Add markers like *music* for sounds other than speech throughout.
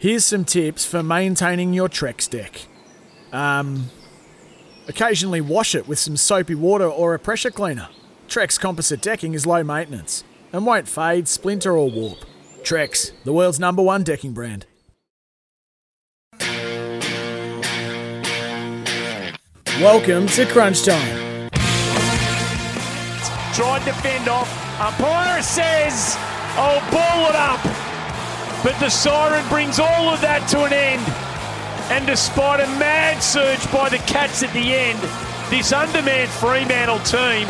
Here's some tips for maintaining your Trex deck. Um, occasionally wash it with some soapy water or a pressure cleaner. Trex composite decking is low maintenance and won't fade, splinter, or warp. Trex, the world's number one decking brand. Welcome to Crunch Time. Tried to fend off. Umpire says, "Oh, ball it up." But the siren brings all of that to an end. And despite a mad surge by the Cats at the end, this undermanned Fremantle team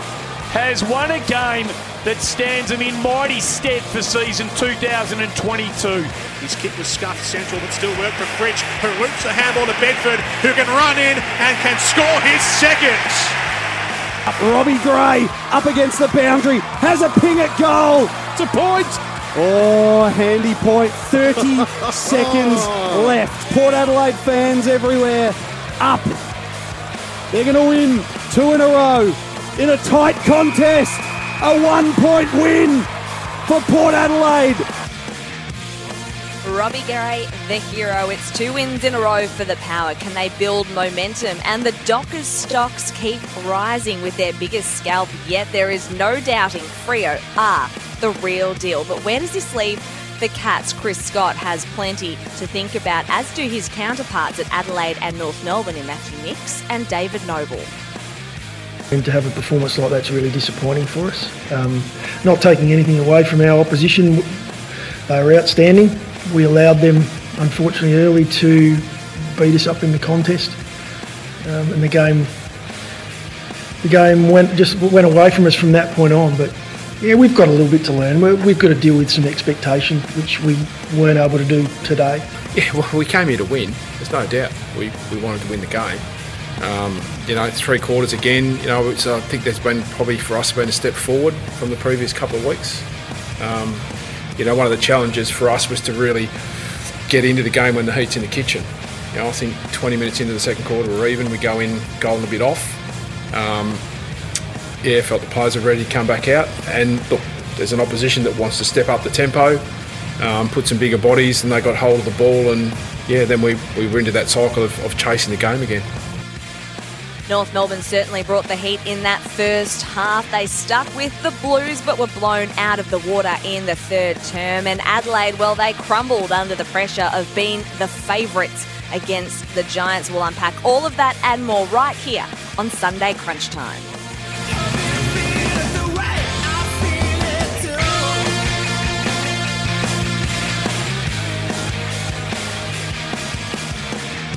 has won a game that stands them in mighty stead for season 2022. His kick was scuffed central, but still worked for Fritsch, who loops the handball to Bedford, who can run in and can score his second. Robbie Gray up against the boundary, has a ping at goal. It's a point. Oh, handy point. 30 *laughs* seconds left. Port Adelaide fans everywhere up. They're going to win two in a row in a tight contest. A one point win for Port Adelaide. Robbie Gray, the hero. It's two wins in a row for the Power. Can they build momentum? And the Dockers stocks keep rising with their biggest scalp yet. There is no doubting Freo are the real deal. But where does this leave the Cats? Chris Scott has plenty to think about, as do his counterparts at Adelaide and North Melbourne in Matthew Nicks and David Noble. To have a performance like that's really disappointing for us. Um, not taking anything away from our opposition, they were outstanding. We allowed them, unfortunately, early to beat us up in the contest, um, and the game, the game went just went away from us from that point on. But yeah, we've got a little bit to learn. we we've got to deal with some expectation, which we weren't able to do today. *laughs* Yeah, well, we came here to win. There's no doubt. We, we wanted to win the game. Um, you know, three quarters again. You know, I think there's been probably for us been a step forward from the previous couple of weeks. Um, you know, one of the challenges for us was to really get into the game when the heat's in the kitchen. You know, I think 20 minutes into the second quarter we're even. We go in goal a bit off. Um, yeah, felt the players are ready to come back out. And look, there's an opposition that wants to step up the tempo, um, put some bigger bodies, and they got hold of the ball. And yeah, then we, we were into that cycle of, of chasing the game again. North Melbourne certainly brought the heat in that first half. They stuck with the Blues but were blown out of the water in the third term. And Adelaide, well, they crumbled under the pressure of being the favourites against the Giants. We'll unpack all of that and more right here on Sunday Crunch Time.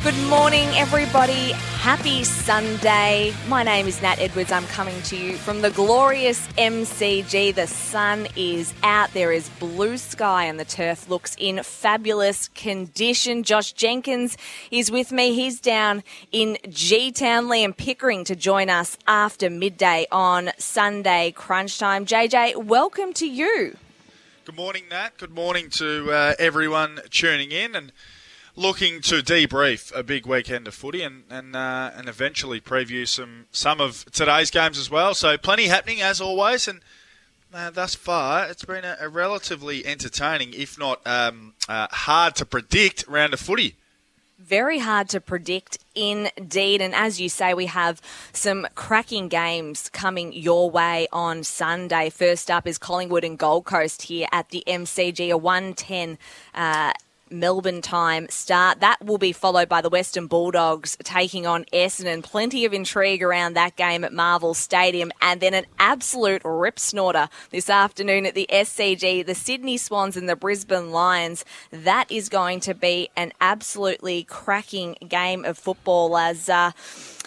Good morning, everybody. Happy Sunday. My name is Nat Edwards. I'm coming to you from the glorious MCG. The sun is out. There is blue sky, and the turf looks in fabulous condition. Josh Jenkins is with me. He's down in G Town. Liam Pickering to join us after midday on Sunday Crunch Time. JJ, welcome to you. Good morning, Nat. Good morning to uh, everyone tuning in. And looking to debrief a big weekend of footy and and uh, and eventually preview some some of today's games as well. So plenty happening as always, and uh, thus far it's been a, a relatively entertaining, if not um, uh, hard to predict, round of footy. Very hard to predict indeed. And as you say, we have some cracking games coming your way on Sunday. First up is Collingwood and Gold Coast here at the MCG, a 110 uh, Melbourne time start. That will be followed by the Western Bulldogs taking on Essendon. Plenty of intrigue around that game at Marvel Stadium. And then an absolute rip snorter this afternoon at the SCG, the Sydney Swans and the Brisbane Lions. That is going to be an absolutely cracking game of football as. Uh,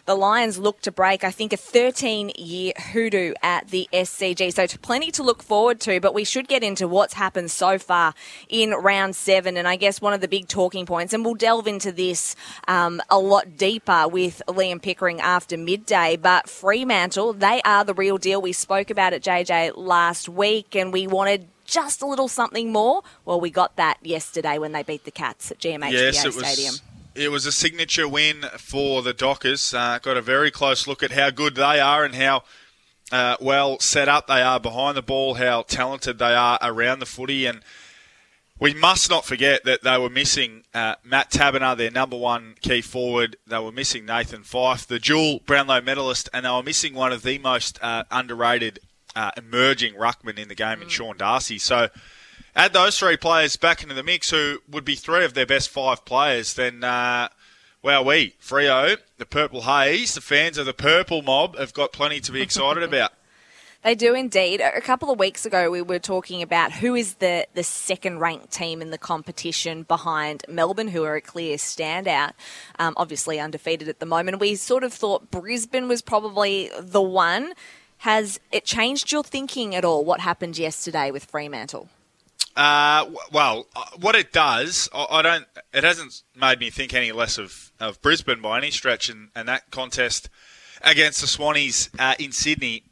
the Lions look to break, I think, a 13 year hoodoo at the SCG. So, plenty to look forward to, but we should get into what's happened so far in round seven. And I guess one of the big talking points, and we'll delve into this um, a lot deeper with Liam Pickering after midday, but Fremantle, they are the real deal. We spoke about it, JJ, last week, and we wanted just a little something more. Well, we got that yesterday when they beat the Cats at GMHBA yes, Stadium. Was, it was a signature win for the Dockers. Uh, got a very close look at how good they are and how uh, well set up they are behind the ball, how talented they are around the footy, and we must not forget that they were missing uh, Matt Taberner, their number one key forward. They were missing Nathan Fyfe, the dual Brownlow medalist, and they were missing one of the most uh, underrated uh, emerging ruckman in the game in Sean Darcy. So add those three players back into the mix, who would be three of their best five players, then, uh, well, we, Freo, the Purple Haze, the fans of the Purple Mob have got plenty to be excited about. *laughs* They do indeed. A couple of weeks ago, we were talking about who is the, the second ranked team in the competition behind Melbourne, who are a clear standout, um, obviously undefeated at the moment. We sort of thought Brisbane was probably the one. Has it changed your thinking at all? What happened yesterday with Fremantle? Uh, well, uh, what it does, I, don't. It hasn't made me think any less of, of Brisbane by any stretch, and, and that contest against the Swannies uh, in Sydney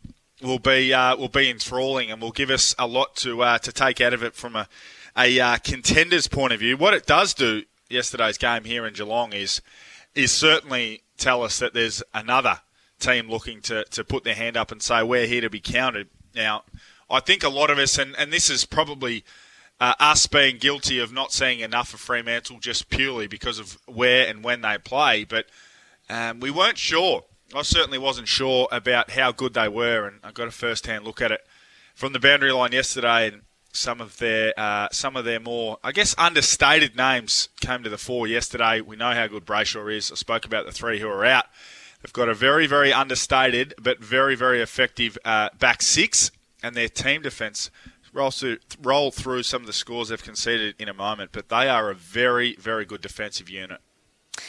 will be uh, will be enthralling and will give us a lot to uh, to take out of it from a a uh, contender's point of view. What it does do yesterday's game here in Geelong is is certainly tell us that there's another team looking to, to put their hand up and say we're here to be counted. Now, I think a lot of us, and, and this is probably uh, us being guilty of not seeing enough of Fremantle just purely because of where and when they play, but um, we weren't sure I certainly wasn't sure about how good they were, and I got a first-hand look at it from the boundary line yesterday, and some of their uh, some of their more, I guess, understated names came to the fore yesterday. We know how good Brayshaw is. I spoke about the three who are out. They've got a very, very understated but very, very effective uh, back six, and their team defence roll through, roll through some of the scores they've conceded in a moment. But they are a very, very good defensive unit.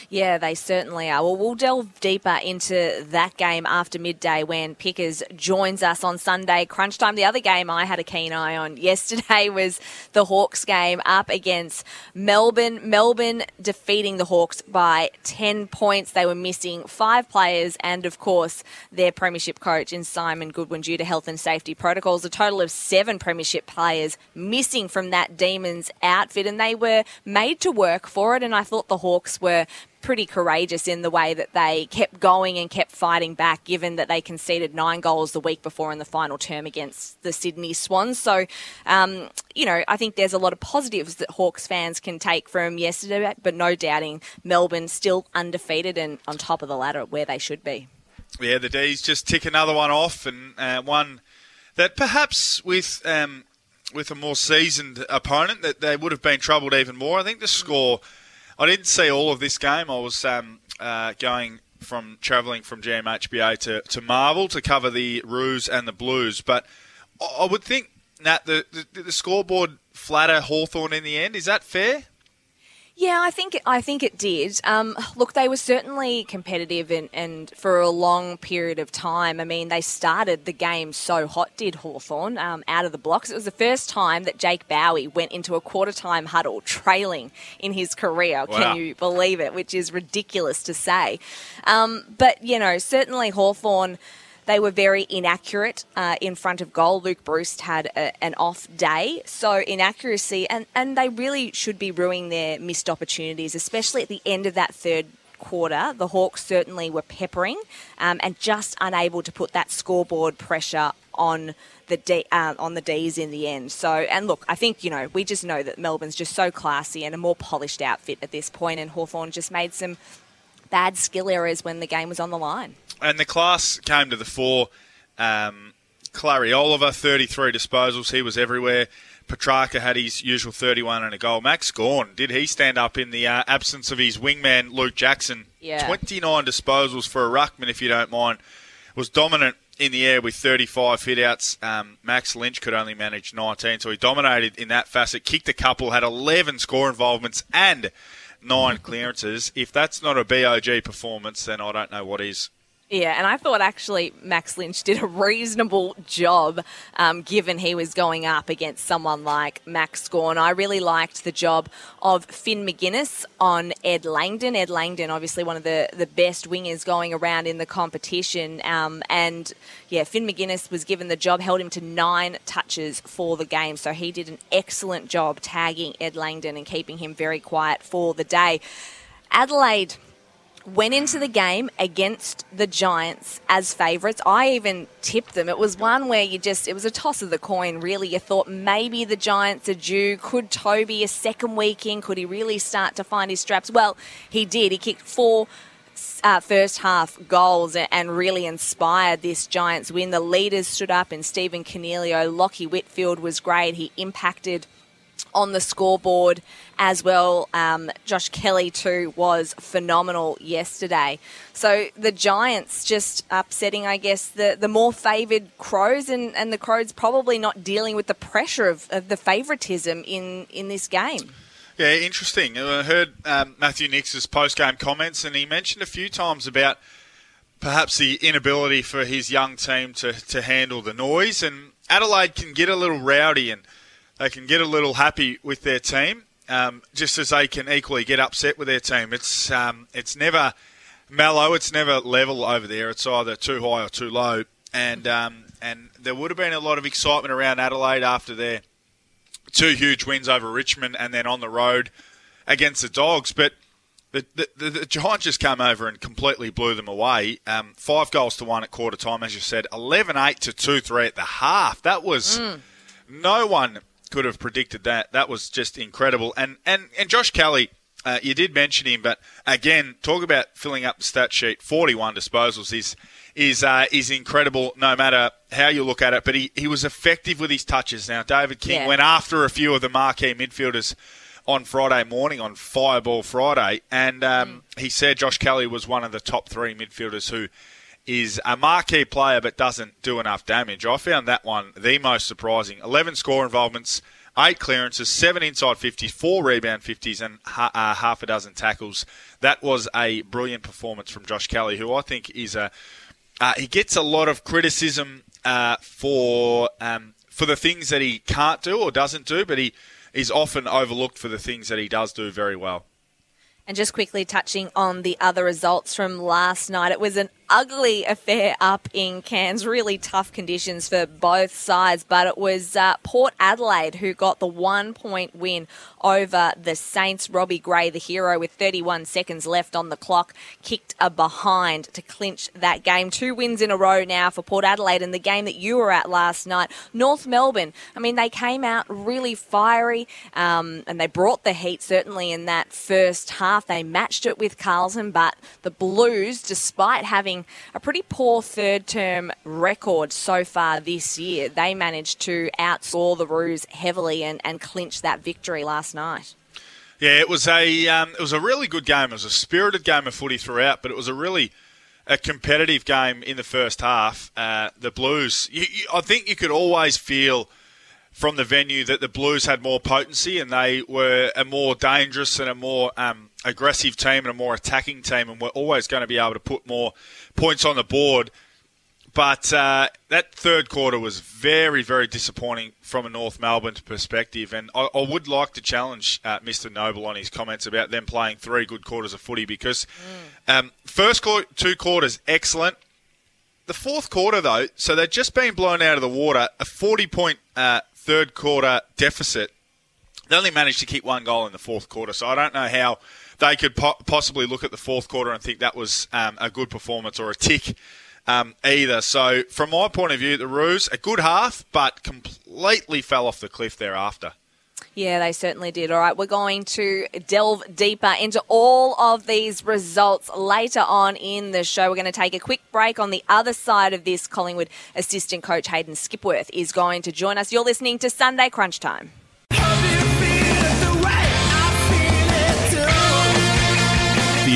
Yeah, they certainly are. Well, we'll delve deeper into that game after midday when Pickers joins us on Sunday, crunch time. The other game I had a keen eye on yesterday *laughs* was the Hawks game up against Melbourne. Melbourne defeating the Hawks by 10 points. They were missing five players and, of course, their premiership coach in Simon Goodwin due to health and safety protocols. A total of seven premiership players missing from that Demons outfit, and they were made to work for it. And I thought the Hawks were pretty courageous in the way that they kept going and kept fighting back, given that they conceded nine goals the week before in the final term against the Sydney Swans. So, um, you know, I think there's a lot of positives that Hawks fans can take from yesterday, but no doubting Melbourne still undefeated and on top of the ladder where they should be. Yeah, the D's just tick another one off, and uh, one that perhaps with. Um, with a more seasoned opponent, that they would have been troubled even more. I think the score I didn't see all of this game. I was um, uh, going from travelling from GMHBA to, to Marvel to cover the Roos and the Blues, but I would think that the, the, the scoreboard flatter Hawthorn in the end. Is that fair? Yeah, I think I think it did. Um, look, they were certainly competitive and, and for a long period of time. I mean, they started the game so hot, did Hawthorn um, out of the blocks. It was the first time that Jake Bowey went into a quarter time huddle trailing in his career. Wow. Can you believe it? Which is ridiculous to say. Um, but, you know, certainly Hawthorn they were very inaccurate uh, in front of goal. Luke Breust had a, an off day, so inaccuracy, and, and they really should be ruining their missed opportunities, especially at the end of that third quarter. The Hawks certainly were peppering um, and just unable to put that scoreboard pressure on the D, uh, on the D's in the end. So, and look, I think you know we just know that Melbourne's just so classy and a more polished outfit at this point, and Hawthorn just made some bad skill errors when the game was on the line and the class came to the fore. Um, Clary Oliver, 33 disposals. He was everywhere. Petracca had his usual 31 and a goal. Max Gawn, did he stand up in the uh, absence of his wingman, Luke Jackson? Yeah. 29 disposals for a ruckman, if you don't mind. Was dominant in the air with 35 hitouts. Um, Max Lynch could only manage 19, so he dominated in that facet. Kicked a couple, had 11 score involvements, and nine clearances. If that's not a BOG performance, then I don't know what is. Yeah, and I thought actually Max Lynch did a reasonable job um, given he was going up against someone like Max Gawn. I really liked the job of Finn Maginness on Ed Langdon. Ed Langdon, obviously one of the, the best wingers going around in the competition. Um, and yeah, Finn Maginness was given the job, held him to nine touches for the game. So he did an excellent job tagging Ed Langdon and keeping him very quiet for the day. Adelaide went into the game against the Giants as favourites. I even tipped them. It was one where you just, it was a toss of the coin, really. You thought maybe the Giants are due. Could Toby, a second week in, could he really start to find his straps? Well, he did. He kicked four. Uh, first half goals and really inspired this Giants win. The leaders stood up and Stephen Coniglio, Lachie Whitfield was great. He impacted on the scoreboard as well. Um, Josh Kelly, too, was phenomenal yesterday. So the Giants just upsetting, I guess, the, the more favoured Crows, and, and the Crows probably not dealing with the pressure of, of the favouritism in, in this game. Yeah, interesting. I heard um, Matthew Nicks's post game comments, and he mentioned a few times about perhaps the inability for his young team to, to handle the noise. And Adelaide can get a little rowdy and they can get a little happy with their team, um, just as they can equally get upset with their team. It's um, it's never mellow, it's never level over there. It's either too high or too low, and um, and there would have been a lot of excitement around Adelaide after their two huge wins over Richmond and then on the road against the Dogs, but. The, the, the, Giants just came over and completely blew them away. Um, five goals to one at quarter time, as you said. 11 8 to 2 3 at the half. That was. Mm. No one could have predicted that. That was just incredible. And and and Josh Kelly, uh, you did mention him, but again, talk about filling up the stat sheet. Forty-one disposals is is uh, is incredible, no matter how you look at it. But he, he was effective with his touches. Now, David King yeah. went after a few of the marquee midfielders on Friday morning on Fireball Friday, and um, mm. he said Josh Kelly was one of the top three midfielders who is a marquee player but doesn't do enough damage. I found that one the most surprising. 11 score involvements, 8 clearances, 7 inside 50s, 4 rebound 50s, and ha- uh, half a dozen tackles. That was a brilliant performance from Josh Kelly, who I think is a. Uh, he gets a lot of criticism uh, for um, for the things that he can't do or doesn't do, but he is often overlooked for the things that he does do very well. And just quickly touching on the other results from last night, it was an ugly affair up in Cairns. Really tough conditions for both sides, but it was uh, Port Adelaide who got the one point win over the Saints. Robbie Gray, the hero, with 31 seconds left on the clock, kicked a behind to clinch that game. Two wins in a row now for Port Adelaide, and the game that you were at last night, North Melbourne. I mean, they came out really fiery, um, and they brought the heat certainly in that first half. They matched it with Carlton, but the Blues, despite having having a pretty poor third term record so far this year, they managed to outscore the Roos heavily and, and clinch that victory last night. Yeah, it was a um, it was a really good game. It was a spirited game of footy throughout, but it was a really a competitive game in the first half. Uh, the Blues, you, you, I think you could always feel from the venue that the Blues had more potency and they were a more dangerous and a more um, aggressive team and a more attacking team, and we're always going to be able to put more points on the board. But uh, that third quarter was very, very disappointing from a North Melbourne perspective. And I, I would like to challenge uh, Mr. Noble on his comments about them playing three good quarters of footy because mm. um, first two quarters, excellent. The fourth quarter, though, so they've just been blown out of the water, a 40 point uh, third quarter deficit. They only managed to keep one goal in the fourth quarter, so I don't know how they could po- possibly look at the fourth quarter and think that was um, a good performance or a tick um, either. So, from my point of view, the Roos, a good half, but completely fell off the cliff thereafter. Yeah, they certainly did. All right, we're going to delve deeper into all of these results later on in the show. We're going to take a quick break. On the other side of this, Collingwood assistant coach Hayden Skipworth is going to join us. You're listening to Sunday Crunch Time.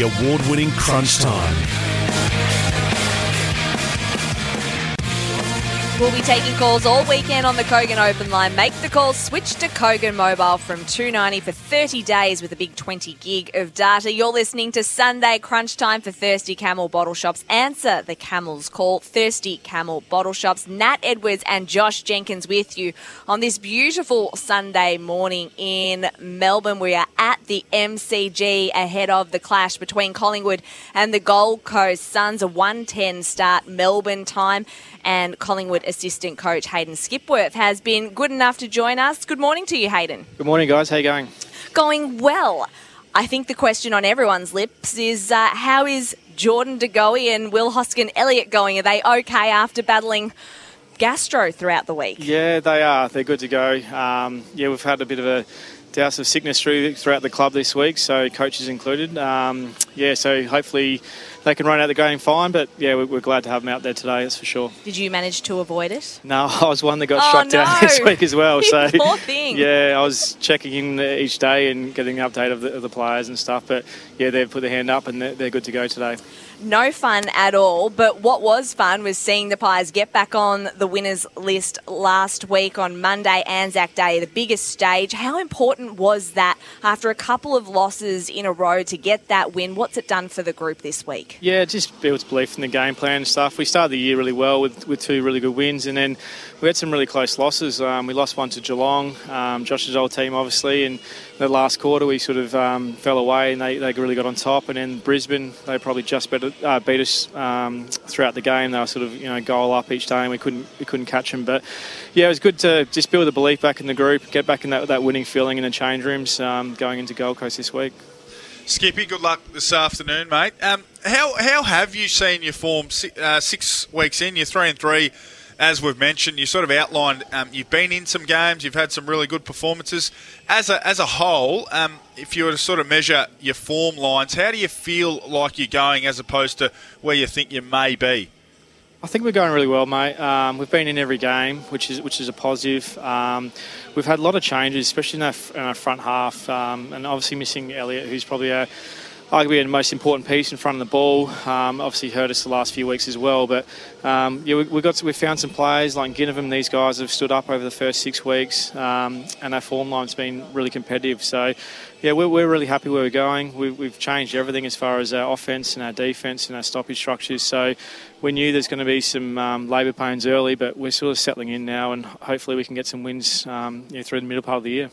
Award winning Crunch Time. We'll be taking calls all weekend on the Kogan Open Line. Make the call, switch to Kogan Mobile from 290 for 30 days with a big 20 gig of data. You're listening to Sunday Crunch Time for Thirsty Camel Bottle Shops. Answer the Camel's call. Thirsty Camel Bottle Shops. Nat Edwards and Josh Jenkins with you on this beautiful Sunday morning in Melbourne. We are at the MCG ahead of the clash between Collingwood and the Gold Coast Suns. A 110 start Melbourne time and Collingwood assistant coach Hayden Skipworth has been good enough to join us. Good morning to you, Hayden. Good morning, guys. How you going? Going well. I think the question on everyone's lips is uh, how is Jordan De Goey and Will Hoskin Elliott going? Are they okay after battling gastro throughout the week? Yeah, they are. They're good to go. Um, yeah, we've had a bit of a douse of sickness through, throughout the club this week, so coaches included. Um, yeah, so hopefully they can run out the game fine. But yeah, we're, we're, glad to have them out there today. That's for sure. Did you manage to avoid it? No, *laughs* I was one that got oh, struck no. down this week as well. *laughs* so poor thing. *laughs* Yeah, I was checking in each day and getting an update of the, of the players and stuff. But yeah, they've put their hand up and they're, they're good to go today no fun at all. But what was fun was seeing the Pies get back on the winners list last week on Monday, Anzac Day, the biggest stage. How important was that after a couple of losses in a row to get that win? What's it done for the group this week? Yeah, it just builds belief in the game plan and stuff. We started the year really well with, with two really good wins, and then we had some really close losses. Um, we lost one to Geelong, um, Josh's old team, obviously, and the last quarter we sort of um, fell away and they, they really got on top. And then Brisbane, they probably just better, uh, beat us um, throughout the game. They were sort of you know goal up each day and we couldn't we couldn't catch them. But yeah, it was good to just build the belief back in the group, get back in that, that winning feeling in the change rooms um, going into Gold Coast this week. Skippy, good luck this afternoon, mate. Um, how how have you seen your form uh, six weeks in? You're three and three as we've mentioned, you sort of outlined um, you've been in some games, you've had some really good performances. As a, as a whole, um, if you were to sort of measure your form lines, how do you feel like you're going as opposed to where you think you may be? I think we're going really well, mate. Um, we've been in every game, which is which is a positive. Um, we've had a lot of changes, especially in our, in our front half, um, and obviously missing Elliott, who's probably a arguably the most important piece in front of the ball. Um, obviously hurt us the last few weeks as well, but um, yeah, we, we got to, we found some players like Ginnivan. These guys have stood up over the first six weeks, um, and our form line's been really competitive. So yeah, we're, we're really happy where we're going. We, we've changed everything as far as our offense and our defense and our stoppage structures. So we knew there's going to be some um, labour pains early, but we're sort of settling in now, and hopefully we can get some wins um, you know, through the middle part of the year.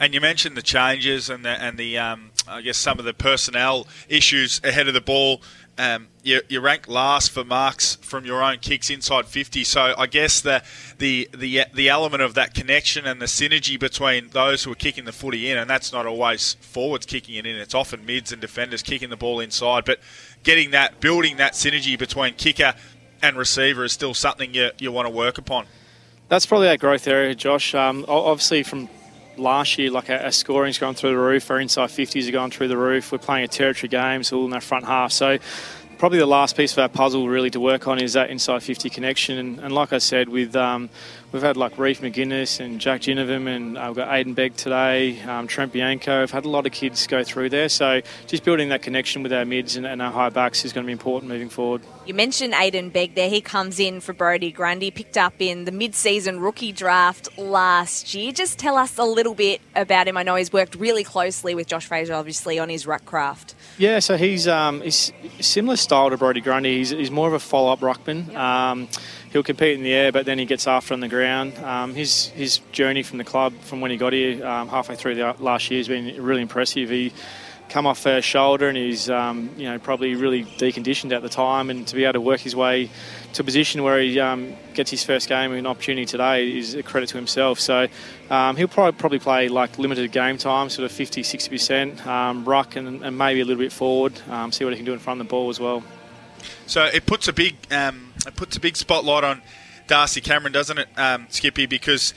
And you mentioned the changes and the, and the um, I guess some of the personnel issues ahead of the ball. Um, you, you ranked last for marks from your own kicks inside 50. So I guess the, the the the element of that connection and the synergy between those who are kicking the footy in, and that's not always forwards kicking it in. It's often mids and defenders kicking the ball inside. But getting that, building that synergy between kicker and receiver is still something you, you want to work upon. That's probably our growth area, Josh. Um, obviously, from last year, like our, scoring's gone through the roof, our inside 50s are going through the roof. We're playing a territory game, so all in our front half. So probably the last piece of our puzzle really to work on is that inside 50 connection. And, and like I said, with um, we've had like Reef McInnes and Jack Ginnivan, and uh, we've got Aiden Begg today, um, Trent Bianco. I've had a lot of kids go through there. So just building that connection with our mids and, and our high backs is going to be important moving forward. You mentioned Aiden Begg there. He comes in for Brodie Grundy, picked up in the mid-season rookie draft last year. Just tell us a little bit about him. I know he's worked really closely with Josh Fraser, obviously, on his ruck craft. Yeah, so he's um, he's similar style to Brodie Grundy. He's, he's more of a follow-up ruckman. Um, he'll compete in the air, but then he gets after on the ground. Um, his his journey from the club, from when he got here um, halfway through the last year, has been really impressive. He come off first shoulder and he's um, you know probably really deconditioned at the time and to be able to work his way to a position where he um, gets his first game and opportunity today is a credit to himself. So um, he'll probably, probably play like limited game time sort of 50 60% um, ruck and, and, maybe a little bit forward um, see what he can do in front of the ball as well. So it puts a big um, it puts a big spotlight on Darcy Cameron doesn't it Skippy? Because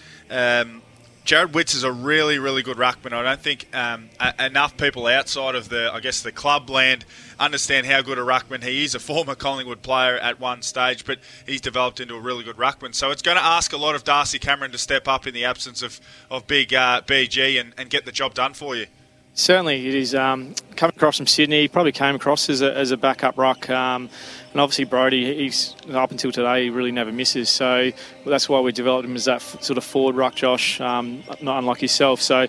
Jarrod Witts is a really, really good ruckman. I don't think um, a- enough people outside of the, I guess, the club land understand how good a ruckman he is. A former Collingwood player at one stage, but he's developed into a really good ruckman. So it's going to ask a lot of Darcy Cameron to step up in the absence of of big uh, BG and, and get the job done for you. Certainly, it is. Um, coming across from Sydney, he probably came across as a, as a backup ruck. Um, and obviously, Brodie, he's up until today, he really never misses. So that's why we developed him as that sort of forward ruck, Josh, um, not unlike yourself. So,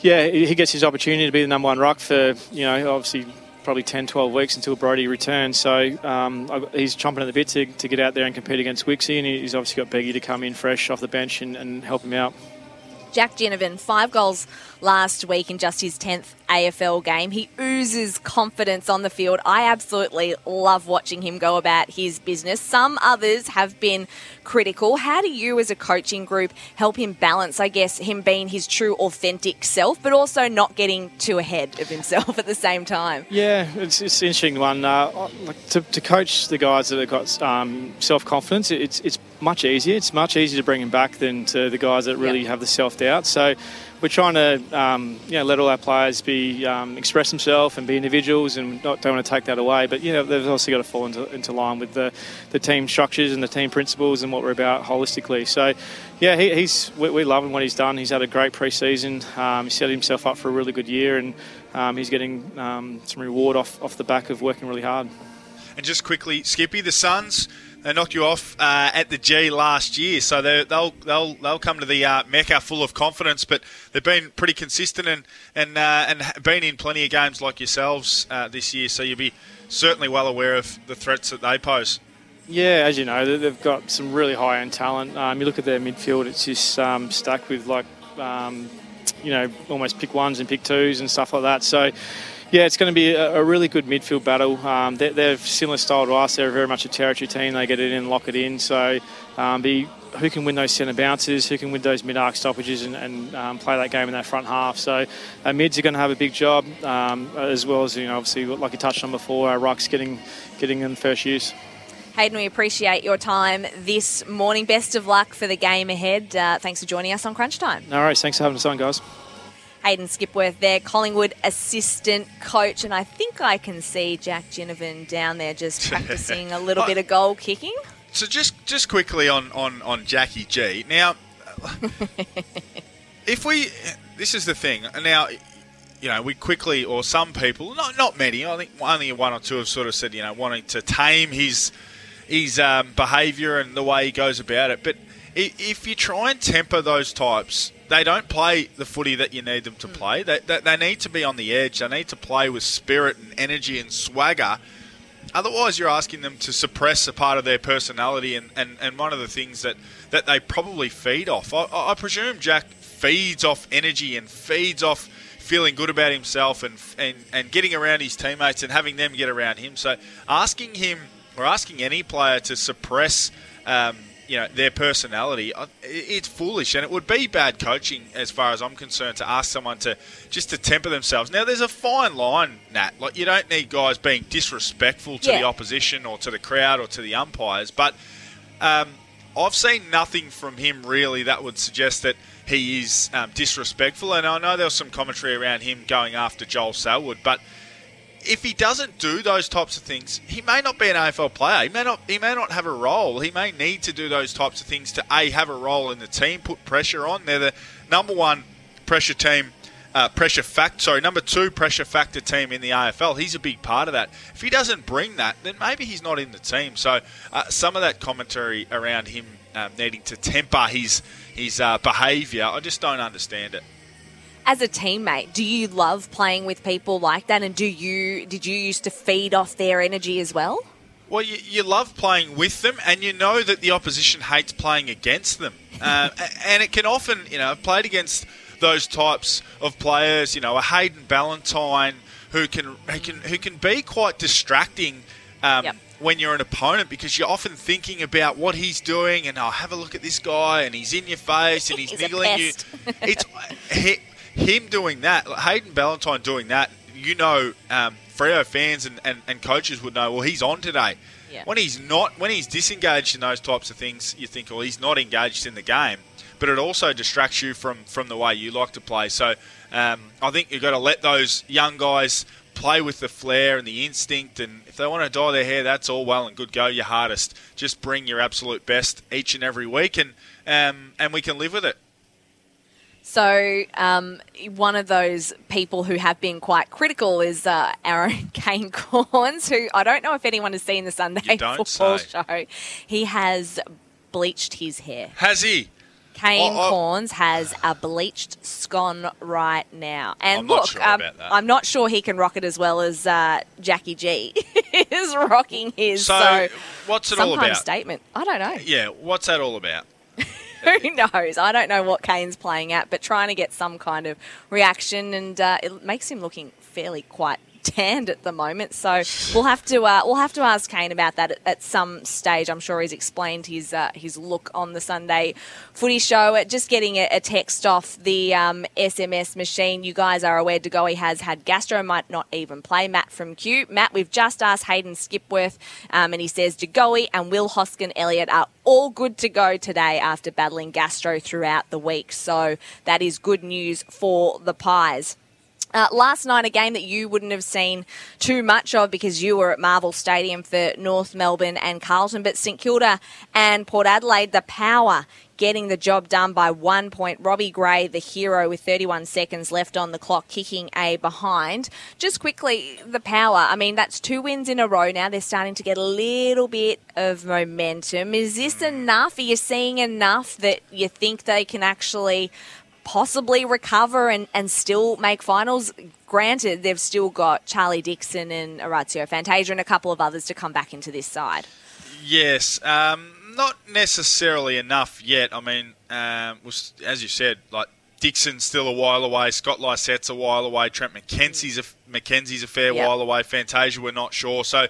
yeah, he gets his opportunity to be the number one ruck for, you know, obviously probably 10, 12 weeks until Brodie returns. So um, he's chomping at the bit to, to get out there and compete against Wixie, and he's obviously got Beggy to come in fresh off the bench and, and help him out. Jack Ginnivan, five goals last week in just his 10th AFL game. He oozes confidence on the field. I absolutely love watching him go about his business. Some others have been critical. How do you, as a coaching group, help him balance, I guess, him being his true, authentic self, but also not getting too ahead of himself *laughs* at the same time? Yeah, it's, it's an interesting one. Uh, to, to, coach the guys that have got um, self confidence, it's, it's much easier. It's much easier to bring him back than to the guys that really yep. have the self doubt. So we're trying to um, you know, let all our players be um, express themselves and be individuals, and not, don't want to take that away. But you know, they've also got to fall into, into line with the, the team structures and the team principles and what we're about holistically. So, yeah, he, he's we, we love him what he's done. He's had a great pre-season. Um, he set himself up for a really good year, and um, he's getting um, some reward off off the back of working really hard. And just quickly, Skippy, the Suns they knocked you off uh, at the G last year, so they'll they'll they'll come to the uh, Mecca full of confidence. But they've been pretty consistent and and uh, and been in plenty of games like yourselves uh, this year. So you'll be certainly well aware of the threats that they pose. Yeah, as you know, they've got some really high end talent. Um, you look at their midfield; it's just um, stacked with like um, you know almost pick ones and pick twos and stuff like that. So yeah, it's going to be a, a really good midfield battle. Um, they're, they're, similar style to us. They're very much a territory team. They get it in, lock it in. So, um, be who can win those centre bounces, who can win those mid arc stoppages, and, and um, play that game in that front half. So, our mids are going to have a big job, um, as well as you know, obviously, like you touched on before, our rucks getting getting in first use. Hayden, we appreciate your time this morning. Best of luck for the game ahead. Uh, thanks for joining us on Crunch Time. No worries. Thanks for having us on, guys. Hayden Skipworth there, Collingwood assistant coach, and I think I can see Jack Ginnivan down there just *laughs* practicing a little bit of goal kicking. So just just quickly on on on Jackie G. Now, *laughs* if we, this is the thing. Now, you know, we quickly or some people, not not many. I think only one or two have sort of said, you know, wanting to tame his his um, behaviour and the way he goes about it, but if you try and temper those types, they don't play the footy that you need them to play. They, they, they, need to be on the edge. They need to play with spirit and energy and swagger. Otherwise, you're asking them to suppress a part of their personality and, and, and one of the things that, that they probably feed off. I, I presume Jack feeds off energy and feeds off feeling good about himself and, and, and getting around his teammates and having them get around him. So asking him or asking any player to suppress um, – you know their personality, it's foolish, and it would be bad coaching as far as I'm concerned to ask someone to just to temper themselves. Now, there's a fine line, Nat. Like you don't need guys being disrespectful to yeah. the opposition or to the crowd or to the umpires, but um, I've seen nothing from him really that would suggest that he is um, disrespectful. And I know there was some commentary around him going after Joel Selwood, but if he doesn't do those types of things, he may not be an AFL player. He may not. He may not have a role. He may need to do those types of things to a have a role in the team, put pressure on. They're the number one pressure team, uh, pressure fact. Sorry, number two pressure factor team in the AFL. He's a big part of that. If he doesn't bring that, then maybe he's not in the team. So uh, some of that commentary around him um, needing to temper his his uh, behaviour, I just don't understand it as a teammate, do you love playing with people like that? And do you did you used to feed off their energy as well? Well, you, you love playing with them, and you know that the opposition hates playing against them. *laughs* Uh, and it can often, you know, I've played against those types of players. You know, a Hayden Ballantyne who can who can who can be quite distracting. Um, yep when you're an opponent because you're often thinking about what he's doing and oh have a look at this guy and he's in your face and *laughs* he's, he's niggling you. *laughs* It's he, him doing that, Hayden Ballantyne doing that, you know, um, Freo fans and, and, and, coaches would know, well, he's on today. Yeah. When he's not, when he's disengaged in those types of things, you think, well, he's not engaged in the game. But it also distracts you from, from the way you like to play. So um, I think you've got to let those young guys play with the flair and the instinct. And if they want to dye their hair, that's all well and good. Go your hardest. Just bring your absolute best each and every week, and um, and we can live with it. So, um, one of those people who have been quite critical is uh, Aaron *laughs* Kane Cornes, who I don't know if anyone has seen the Sunday football say. show. He has bleached his hair. Has he? Kane Oh, oh. Cornes has a bleached scone right now. And I'm look, sure um. I'm not sure he can rock it as well as uh, Jackie G *laughs* is rocking his. So, So, what's it all about? statement. I don't know. Yeah, what's that all about? *laughs* *laughs* Who knows? I don't know what Kane's playing at, but trying to get some kind of reaction, and uh, it makes him looking fairly quite tanned at the moment. So we'll have to uh, we'll have to ask Kane about that at, at some stage. I'm sure he's explained his uh, his look on the Sunday Footy Show. Uh, Just getting a, a text off the um, SMS machine. You guys are aware De Goey has had gastro, might not even play. Matt from Q. Matt, we've just asked Hayden Skipworth, um, and he says De Goey and Will Hoskin Elliott are all good to go today after battling gastro throughout the week. So that is good news for the Pies. Uh, last night, a game that you wouldn't have seen too much of because you were at Marvel Stadium for North Melbourne and Carlton, but St Kilda and Port Adelaide, the power getting the job done by one point. Robbie Gray, the hero, with 31 seconds left on the clock, kicking a behind. Just quickly, the power. I mean, that's two wins in a row now. They're starting to get a little bit of momentum. Is this enough? Are you seeing enough that you think they can actually possibly recover and, and still make finals. Granted, they've still got Charlie Dixon and Orazio Fantasia and a couple of others to come back into this side. Yes, um, not necessarily enough yet. I mean, um, as you said, like Dixon's still a while away, Scott Lycett's a while away, Trent McKenzie's a, McKenzie's a fair Yep. while away, Fantasia we're not sure. So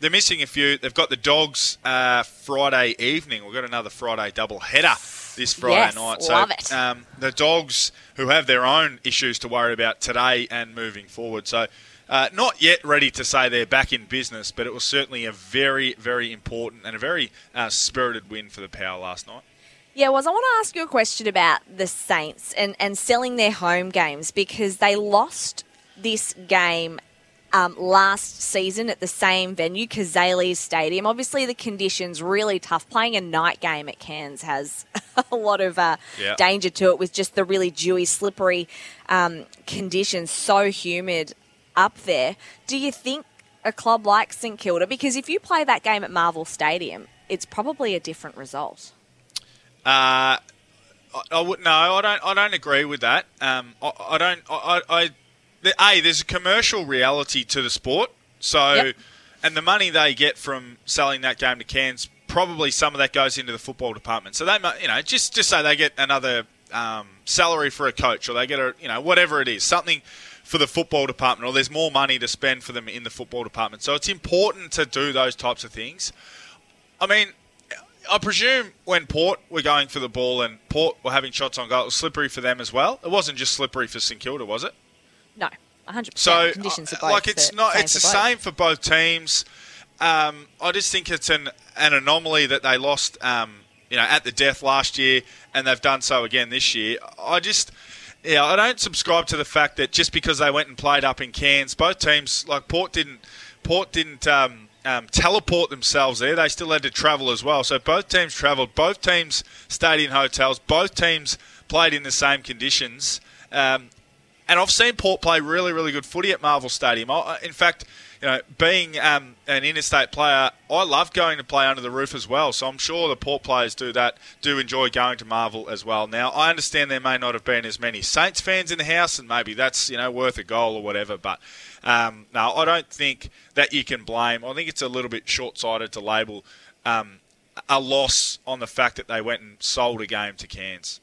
they're missing a few. They've got the Dogs uh, Friday evening. We've got another Friday double header this Friday Yes, night. So love it. Um, the Dogs who have their own issues to worry about today and moving forward. So. Uh, not yet ready to say they're back in business, but it was certainly a very, very important and a very uh, spirited win for the Power last night. Yeah, was I want to ask you a question about the Saints and, and selling their home games because they lost this game um, last season at the same venue, Cazalys Stadium. Obviously, the conditions really tough. Playing a night game at Cairns has *laughs* a lot of uh, Yeah. danger to it with just the really dewy, slippery um, conditions, so humid up there. Do you think a club like St Kilda, because if you play that game at Marvel Stadium, it's probably a different result? Uh, I, I would no, I don't. I don't agree with that. Um, I, I don't. I, I, I the, a there's a commercial reality to the sport. So, Yep. and the money they get from selling that game to Cairns, probably some of that goes into the football department. So they, you know, just just say they get another um, salary for a coach, or they get a, you know, whatever it is, something for the football department, or there's more money to spend for them in the football department. So it's important to do those types of things. I mean, I presume when Port were going for the ball and Port were having shots on goal, it was slippery for them as well. It wasn't just slippery for St Kilda, was it? No, 100%. So, conditions uh, are both like, it's not. It's the same for both teams. Um, I just think it's an an anomaly that they lost, um, you know, at the death last year, and they've done so again this year. I just. Yeah, I don't subscribe to the fact that just because they went and played up in Cairns, both teams like Port didn't Port didn't um, um, teleport themselves there. They still had to travel as well. So both teams travelled. Both teams stayed in hotels. Both teams played in the same conditions. Um, and I've seen Port play really, really good footy at Marvel Stadium. I, in fact, you know, being um, an interstate player, I love going to play under the roof as well. So I'm sure the Port players do that, do enjoy going to Marvel as well. Now, I understand there may not have been as many Saints fans in the house, and maybe that's you know worth a goal or whatever. But um, no, I don't think that you can blame. I think it's a little bit short-sighted to label um, a loss on the fact that they went and sold a game to Cairns.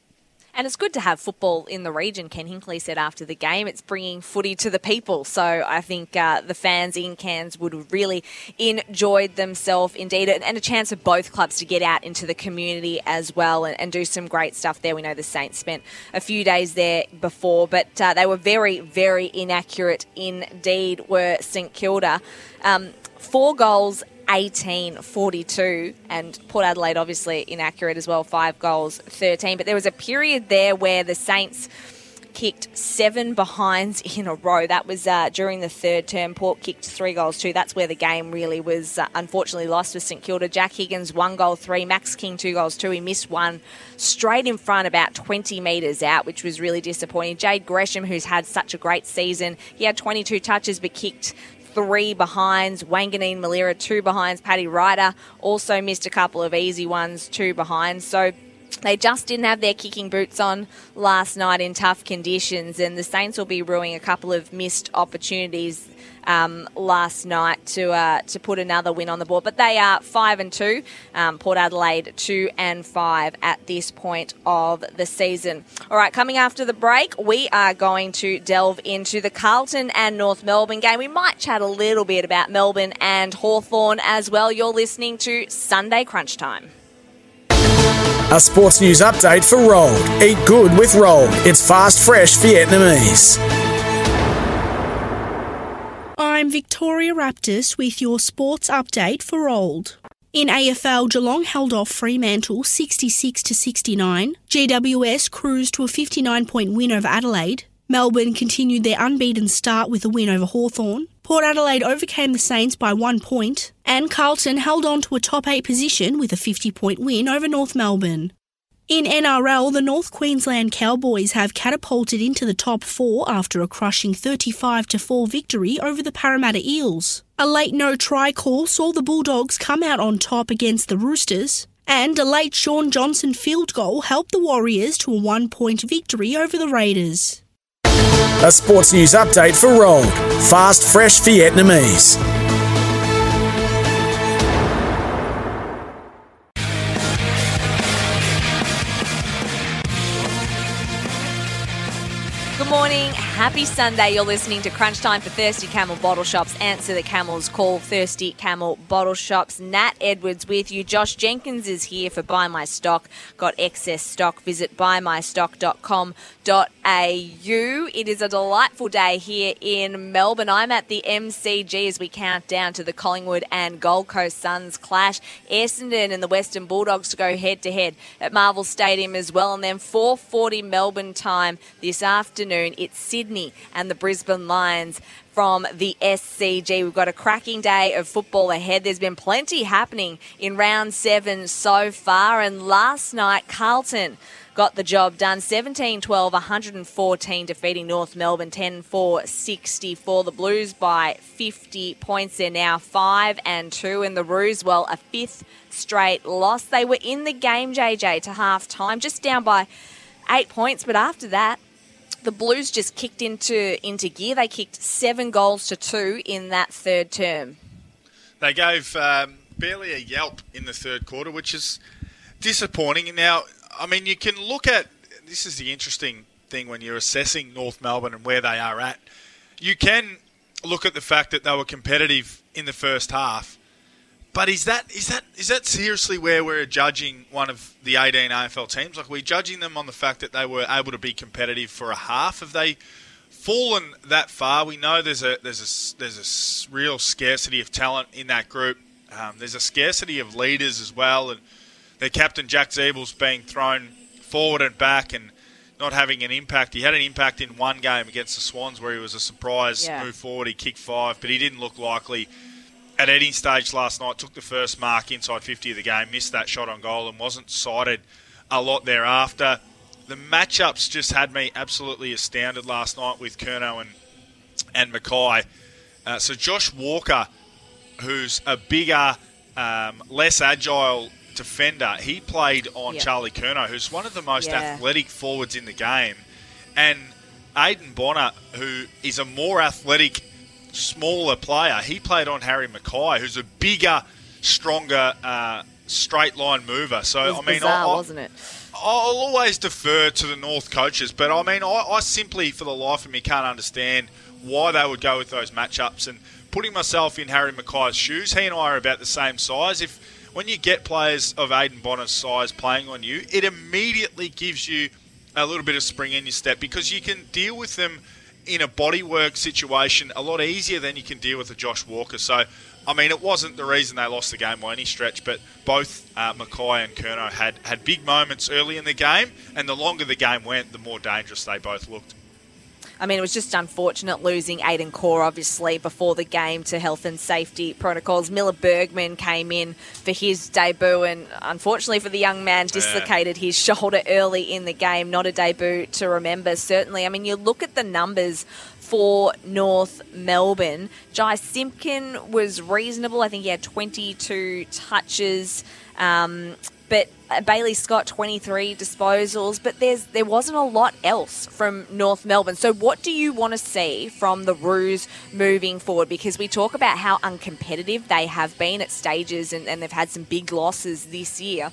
And it's good to have football in the region, Ken Hinkley said after the game. It's bringing footy to the people. So I think uh, the fans in Cairns would really enjoyed themselves indeed, and a chance for both clubs to get out into the community as well and, and do some great stuff there. We know the Saints spent a few days there before, but uh, they were very, very inaccurate indeed, were St Kilda. Um, four goals 18 42 and Port Adelaide obviously inaccurate as well 5 goals 13 but there was a period there where the Saints kicked seven behinds in a row. That was uh, during the third term. Port kicked three goals too. That's where the game really was uh, unfortunately lost with St Kilda. Jack Higgins one goal three. Max King two goals two. He missed one straight in front, about 20 metres out, which was really disappointing. Jade Gresham, who's had such a great season, he had 22 touches but kicked three behinds. Wanganeen Milera, two behinds. Paddy Ryder also missed a couple of easy ones, two behinds. So they just didn't have their kicking boots on last night in tough conditions, and the Saints will be ruining a couple of missed opportunities um, last night to uh, to put another win on the board. But they are five and two. Um, Port Adelaide two and five at this point of the season. All right, coming after the break, we are going to delve into the Carlton and North Melbourne game. We might chat a little bit about Melbourne and Hawthorn as well. You're listening to Sunday Crunch Time. A sports news update for Rolled. Eat good with Rolled. It's fast, fresh Vietnamese. I'm Victoria Raptis with your sports update for old. In AFL, Geelong held off Fremantle 66 to 69. GWS cruised to a 59 point win over Adelaide. Melbourne continued their unbeaten start with a win over Hawthorn. Port Adelaide overcame the Saints by one point, and Carlton held on to a top eight position with a 50 point win over North Melbourne. In NRL, the North Queensland Cowboys have catapulted into the top four after a crushing 35 4 victory over the Parramatta Eels. A late no try call saw the Bulldogs come out on top against the Roosters, and a late Shaun Johnson field goal helped the Warriors to a one point victory over the Raiders. A sports news update for Rolled. Fast, fresh Vietnamese. Morning. Happy Sunday. You're listening to Crunch Time for Thirsty Camel Bottle Shops. Answer the Camel's call. Thirsty Camel Bottle Shops. Nat Edwards with you. Josh Jenkins is here for Buy My Stock. Got excess stock. Visit buymystock.com.au. It is a delightful day here in Melbourne. I'm at the MCG as we count down to the Collingwood and Gold Coast Suns clash. Essendon and the Western Bulldogs to go head to head at Marvel Stadium as well. And then 4:40 Melbourne time this afternoon. It's Sydney and the Brisbane Lions from the SCG. We've got a cracking day of football ahead. There's been plenty happening in round seven so far. And last night, Carlton got the job done 17 12, 114, defeating North Melbourne 10 4 64. The Blues by 50 points. They're now 5 and 2 in the Roos. Well, a fifth straight loss. They were in the game, JJ, to half time, just down by eight points. But after that, the Blues just kicked into into gear. They kicked seven goals to two in that third term. They gave um, barely a yelp in the third quarter, which is disappointing. Now, I mean, you can look at this is the interesting thing when you're assessing North Melbourne and where they are at. You can look at the fact that they were competitive in the first half, but is that is that is that seriously where we're judging one of the 18 AFL teams? Like we're judging them on the fact that they were able to be competitive for a half. Have they fallen that far? We know there's a there's a there's a real scarcity of talent in that group. Um, there's a scarcity of leaders as well, and their captain Jack Ziebell's being thrown forward and back and not having an impact. He had an impact in one game against the Swans where he was a surprise Yeah. move forward. He kicked five, but he didn't look likely at any stage last night. Took the first mark inside 50 of the game, missed that shot on goal, and wasn't cited a lot thereafter. The matchups just had me absolutely astounded last night with Curnow and and Mackay. Uh, so Josh Walker, who's a bigger, um, less agile defender, he played on Yep. Charlie Curnow, who's one of the most Yeah. athletic forwards in the game, and Aidan Bonar, who is a more athletic, smaller player, he played on Harry Mackay, who's a bigger, stronger, uh, straight line mover. So I mean, bizarre, I, I- wasn't it? I'll always defer to the North coaches, but I mean, I, I simply, for the life of me, can't understand why they would go with those matchups. And putting myself in Harry Mackay's shoes, he and I are about the same size. If when you get players of Aidan Bonar's size playing on you, it immediately gives you a little bit of spring in your step because you can deal with them in a bodywork situation a lot easier than you can deal with a Josh Walker. So, I mean, it wasn't the reason they lost the game by any stretch, but both uh, Mackay and Curnow had, had big moments early in the game, and the longer the game went, the more dangerous they both looked. I mean, it was just unfortunate losing Aidan Corr, obviously, before the game to health and safety protocols. Miller Bergman came in for his debut, and unfortunately for the young man, dislocated his shoulder early in the game. Not a debut to remember, certainly. I mean, you look at the numbers for North Melbourne. Jai Simpkin was reasonable. I think he had 22 touches. Um, but uh, Bailey Scott 23 disposals, but there's there wasn't a lot else from North Melbourne. So what do you want to see from the Roos moving forward? Because we talk about how uncompetitive they have been at stages and, and they've had some big losses this year.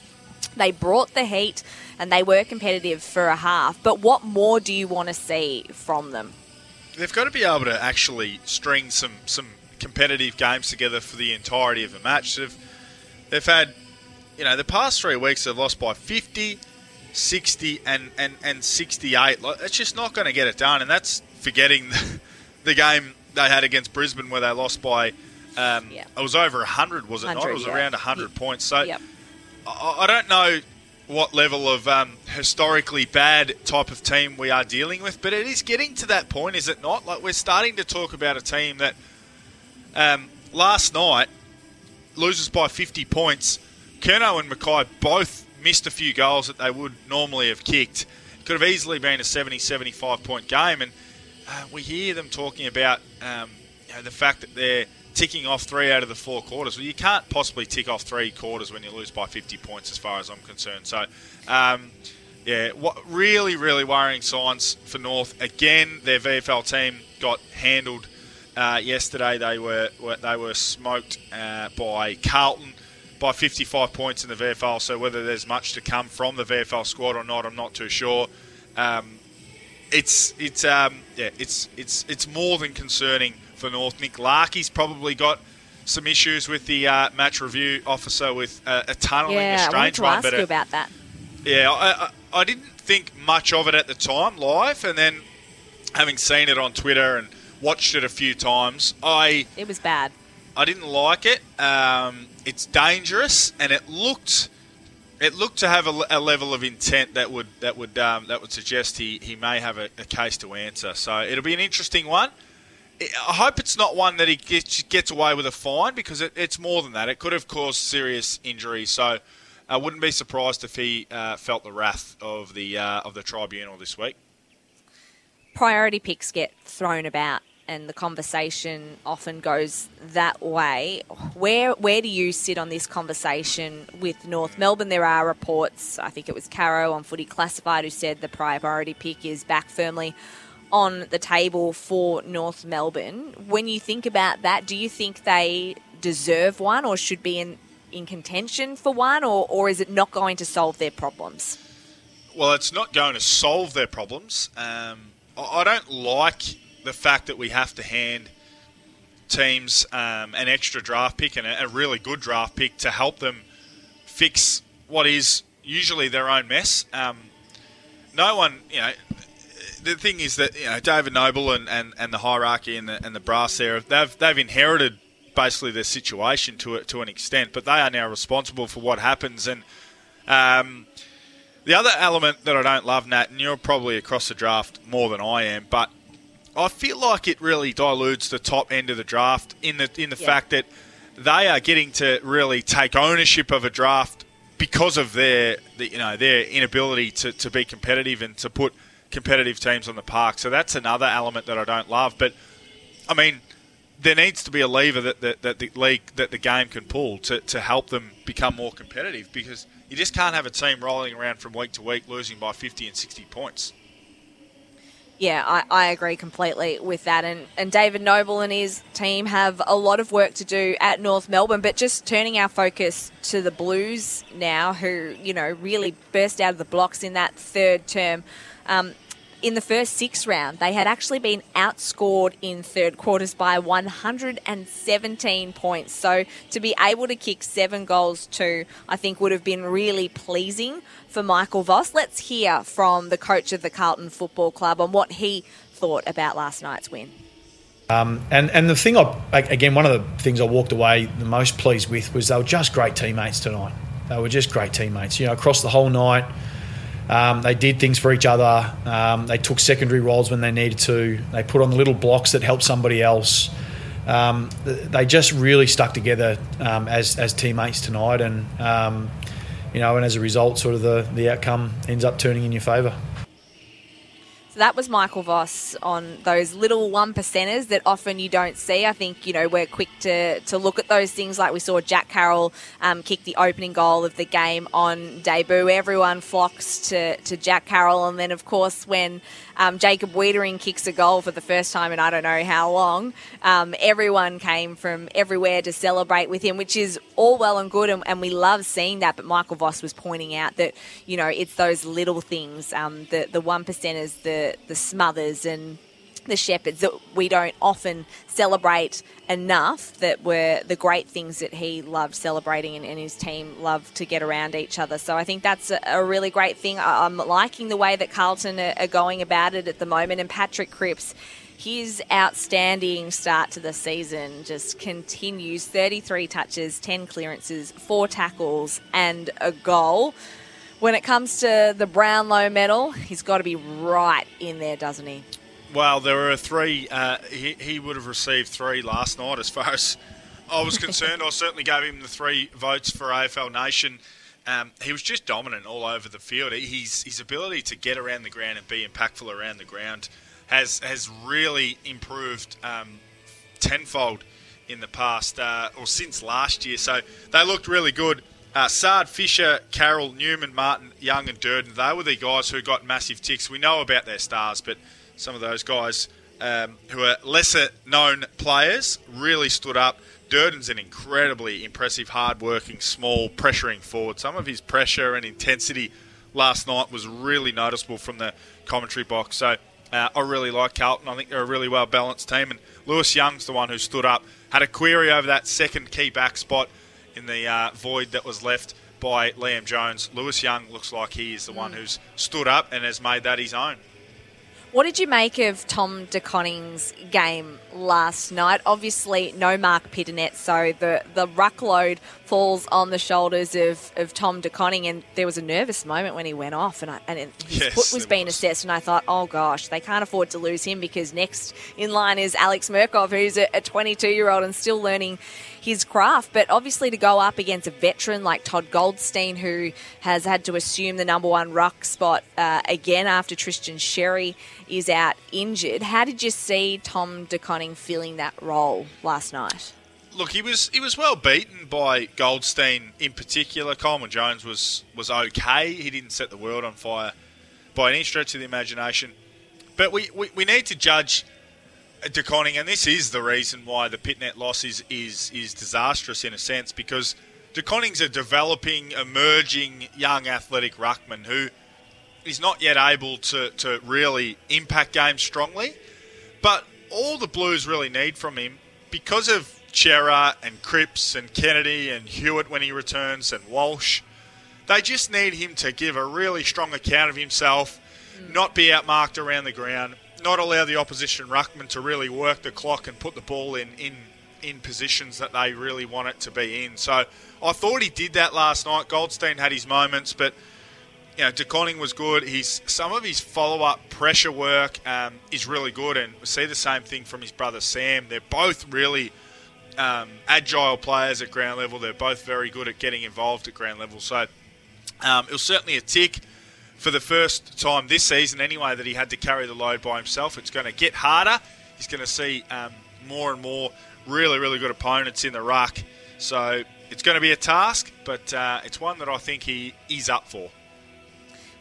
They brought the heat and they were competitive for a half, but what more do you want to see from them? They've got to be able to actually string some some competitive games together for the entirety of a match. They've, they've had you know, the past three weeks they've lost by 50, 60, and, and, and 68. Like, It's just not going to get it done, and that's forgetting *laughs* the, the, game they had against Brisbane where they lost by. Um, yeah. It was over 100, was it not? It was yeah. around 100 yeah. points. So yep. I, I, don't know what level of um, historically bad type of team we are dealing with, but it is getting to that point, is it not? Like we're starting to talk about a team that um, last night loses by 50 points Curnow and Mackay both missed a few goals that they would normally have kicked. It could have easily been a 70 75 point game. And uh, we hear them talking about um, you know, the fact that they're ticking off three out of the four quarters. Well, you can't possibly tick off three quarters when you lose by 50 points, as far as I'm concerned. So, um, yeah, what really, really worrying signs for North. Again, their VFL team got handled uh, yesterday. They were, were, they were smoked uh, by Carlton by 55 points in the VFL. So whether there's much to come from the VFL squad or not, I'm not too sure. Um, it's it's um, yeah, it's it's it's more than concerning for North. Nick Larkey's probably got some issues with the uh, match review officer with uh, a tunnelling, yeah, a strange I one. Ask but you about that. Yeah, I, I, I didn't think much of it at the time live, and then having seen it on Twitter and watched it a few times, I it was bad. I didn't like it. Um, it's dangerous, and it looked it looked to have a, a level of intent that would that would um, that would suggest he, he may have a, a, case to answer. So it'll be an interesting one. I hope it's not one that he gets, gets away with a fine because it, it's more than that. It could have caused serious injury. So I wouldn't be surprised if he uh, felt the wrath of the uh, of the tribunal this week. Priority picks get thrown about and the conversation often goes that way. Where where do you sit on this conversation with North Melbourne? There are reports. I think it was Caro on Footy Classified who said the priority pick is back firmly on the table for North Melbourne. When you think about that, do you think they deserve one or should be in in contention for one, or, or is it not going to solve their problems? Well, it's not going to solve their problems. Um, I don't like the fact that we have to hand teams um, an extra draft pick and a, a, really good draft pick to help them fix what is usually their own mess. Um, no one, you know, the thing is that you know David Noble and, and, and the hierarchy and the, and the brass there, they've they've inherited basically their situation to to an extent, but they are now responsible for what happens. And um, the other element that I don't love, Nat, and you're probably across the draft more than I am, but I feel like it really dilutes the top end of the draft in the in the yeah. fact that they are getting to really take ownership of a draft because of their the, you know their inability to, to be competitive and to put competitive teams on the park. So that's another element that I don't love. But I mean, there needs to be a lever that, that, that the league that the game can pull to, to help them become more competitive because you just can't have a team rolling around from week to week losing by 50 and 60 points. Yeah, I, I agree completely with that. And, and David Noble and his team have a lot of work to do at North Melbourne. But just turning our focus to the Blues now, who, you know, really burst out of the blocks in that third term. Um, in the first six round, they had actually been outscored in third quarters by 117 points. So to be able to kick seven goals too, I think would have been really pleasing for Michael Voss. Let's hear from the coach of the Carlton Football Club on what he thought about last night's win. Um, and and the thing I again one of the things I walked away the most pleased with was they were just great teammates tonight. They were just great teammates. You know, across the whole night, um, they did things for each other. Um, they took secondary roles when they needed to. They put on the little blocks that helped somebody else. Um, they just really stuck together um, as as teammates tonight, and um, you know, and as a result, sort of the the outcome ends up turning in your favour. So that was Michael Voss on those little one percenters that often you don't see. I think, you know, we're quick to, to look at those things like we saw Jack Carroll um, kick the opening goal of the game on debut. Everyone flocks to, to Jack Carroll. And then, of course, when um, Jacob Weitering kicks a goal for the first time in I don't know how long. Um, everyone came from everywhere to celebrate with him, which is all well and good, and, and, we love seeing that. But Michael Voss was pointing out that you know it's those little things, um, the the one percenters, the the smothers, and the shepherds that we don't often celebrate enough that were the great things that he loved celebrating and, and his team loved to get around each other. So I think that's a, a really great thing. I, am liking the way that Carlton are, are going about it at the moment. And Patrick Cripps, his outstanding start to the season just continues 33 touches, 10 clearances, four tackles, and a goal. When it comes to the Brownlow medal, he's got to be right in there, doesn't he? Well, there were three. Uh, he, he would have received three last night, as far as I was concerned. I certainly gave him the three votes for AFL Nation. Um, he was just dominant all over the field. His his ability to get around the ground and be impactful around the ground has has really improved um, tenfold in the past uh, or since last year. So they looked really good. Uh, Saad, Fisher, Carroll, Newman, Martin, Young, and Durdin. They were the guys who got massive ticks. We know about their stars, but some of those guys um, who are lesser known players really stood up. Durdin's an incredibly impressive, hard-working, small, pressuring forward. Some of his pressure and intensity last night was really noticeable from the commentary box. So uh, I really like Carlton. I think they're a really well balanced team. And Lewis Young's the one who stood up, had a query over that second key back spot in the uh, void that was left by Liam Jones. Lewis Young looks like he is the mm. one who's stood up and has made that his own. What did you make of Tom De Koning's game last night? Obviously, no Marc Pittonet, so the, the ruck load falls on the shoulders of, of Tom De Koning, and there was a nervous moment when he went off, and, I, and his yes, foot was being was. assessed, and I thought, oh gosh, they can't afford to lose him because next in line is Alex Mirkov, who's a 22 year old and still learning his craft. But obviously, to go up against a veteran like Todd Goldstein, who has had to assume the number one ruck spot uh, again after Tristan Xerri is out injured, how did you see Tom De Koning filling that role last night? Look, he was he was well beaten by Goldstein in particular. Coleman Jones was was okay. He didn't set the world on fire by any stretch of the imagination. But we, we, we need to judge De Koning, and this is the reason why the Pittonet loss is, is, is disastrous in a sense, because De Koning's a developing, emerging young athletic ruckman who is not yet able to, to really impact games strongly. But all the Blues really need from him, because of Cerra and Cripps and Kennedy and Hewett when he returns and Walsh, they just need him to give a really strong account of himself, not be outmarked around the ground, not allow the opposition ruckman to really work the clock and put the ball in, in in positions that they really want it to be in. So I thought he did that last night. Goldstein had his moments, but you know, De Koning was good. He's some of his follow-up pressure work um, is really good, and we see the same thing from his brother Sam. They're both really um, agile players at ground level. They're both very good at getting involved at ground level. So um, it was certainly a tick for the first time this season, anyway, that he had to carry the load by himself. It's going to get harder. He's going to see um, more and more really, really good opponents in the ruck. So it's going to be a task, but uh, it's one that I think he is up for.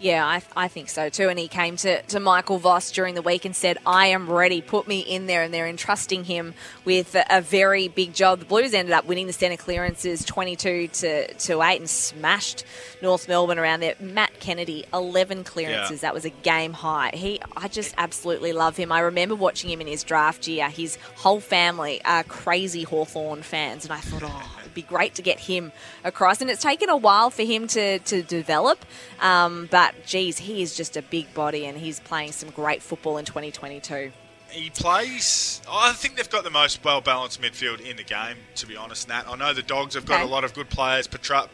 Yeah, I, I think so too. And he came to, to Michael Voss during the week and said, I am ready, put me in there. And they're entrusting him with a, a very big job. The Blues ended up winning the centre clearances 22 to, to 8 and smashed North Melbourne around there. Matt Kennedy, 11 clearances. Yeah. That was a game high. He, I just absolutely love him. I remember watching him in his draft year. His whole family are crazy Hawthorn fans. And I thought, oh, it'd be great to get him across. And it's taken a while for him to, to develop, um, but But geez, he is just a big body and he's playing some great football in 2022. He plays. I think they've got the most well balanced midfield in the game, to be honest, Nat. I know the Dogs have got Okay. a lot of good players. Petra-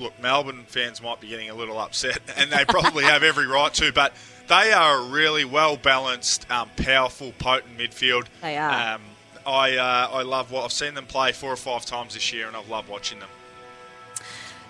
Look, Melbourne fans might be getting a little upset, *laughs* and they probably have every right to, but they are a really well balanced, um, powerful, potent midfield. They are. Um, I, uh, I love what I've seen them play four or five times this year, and I've loved watching them.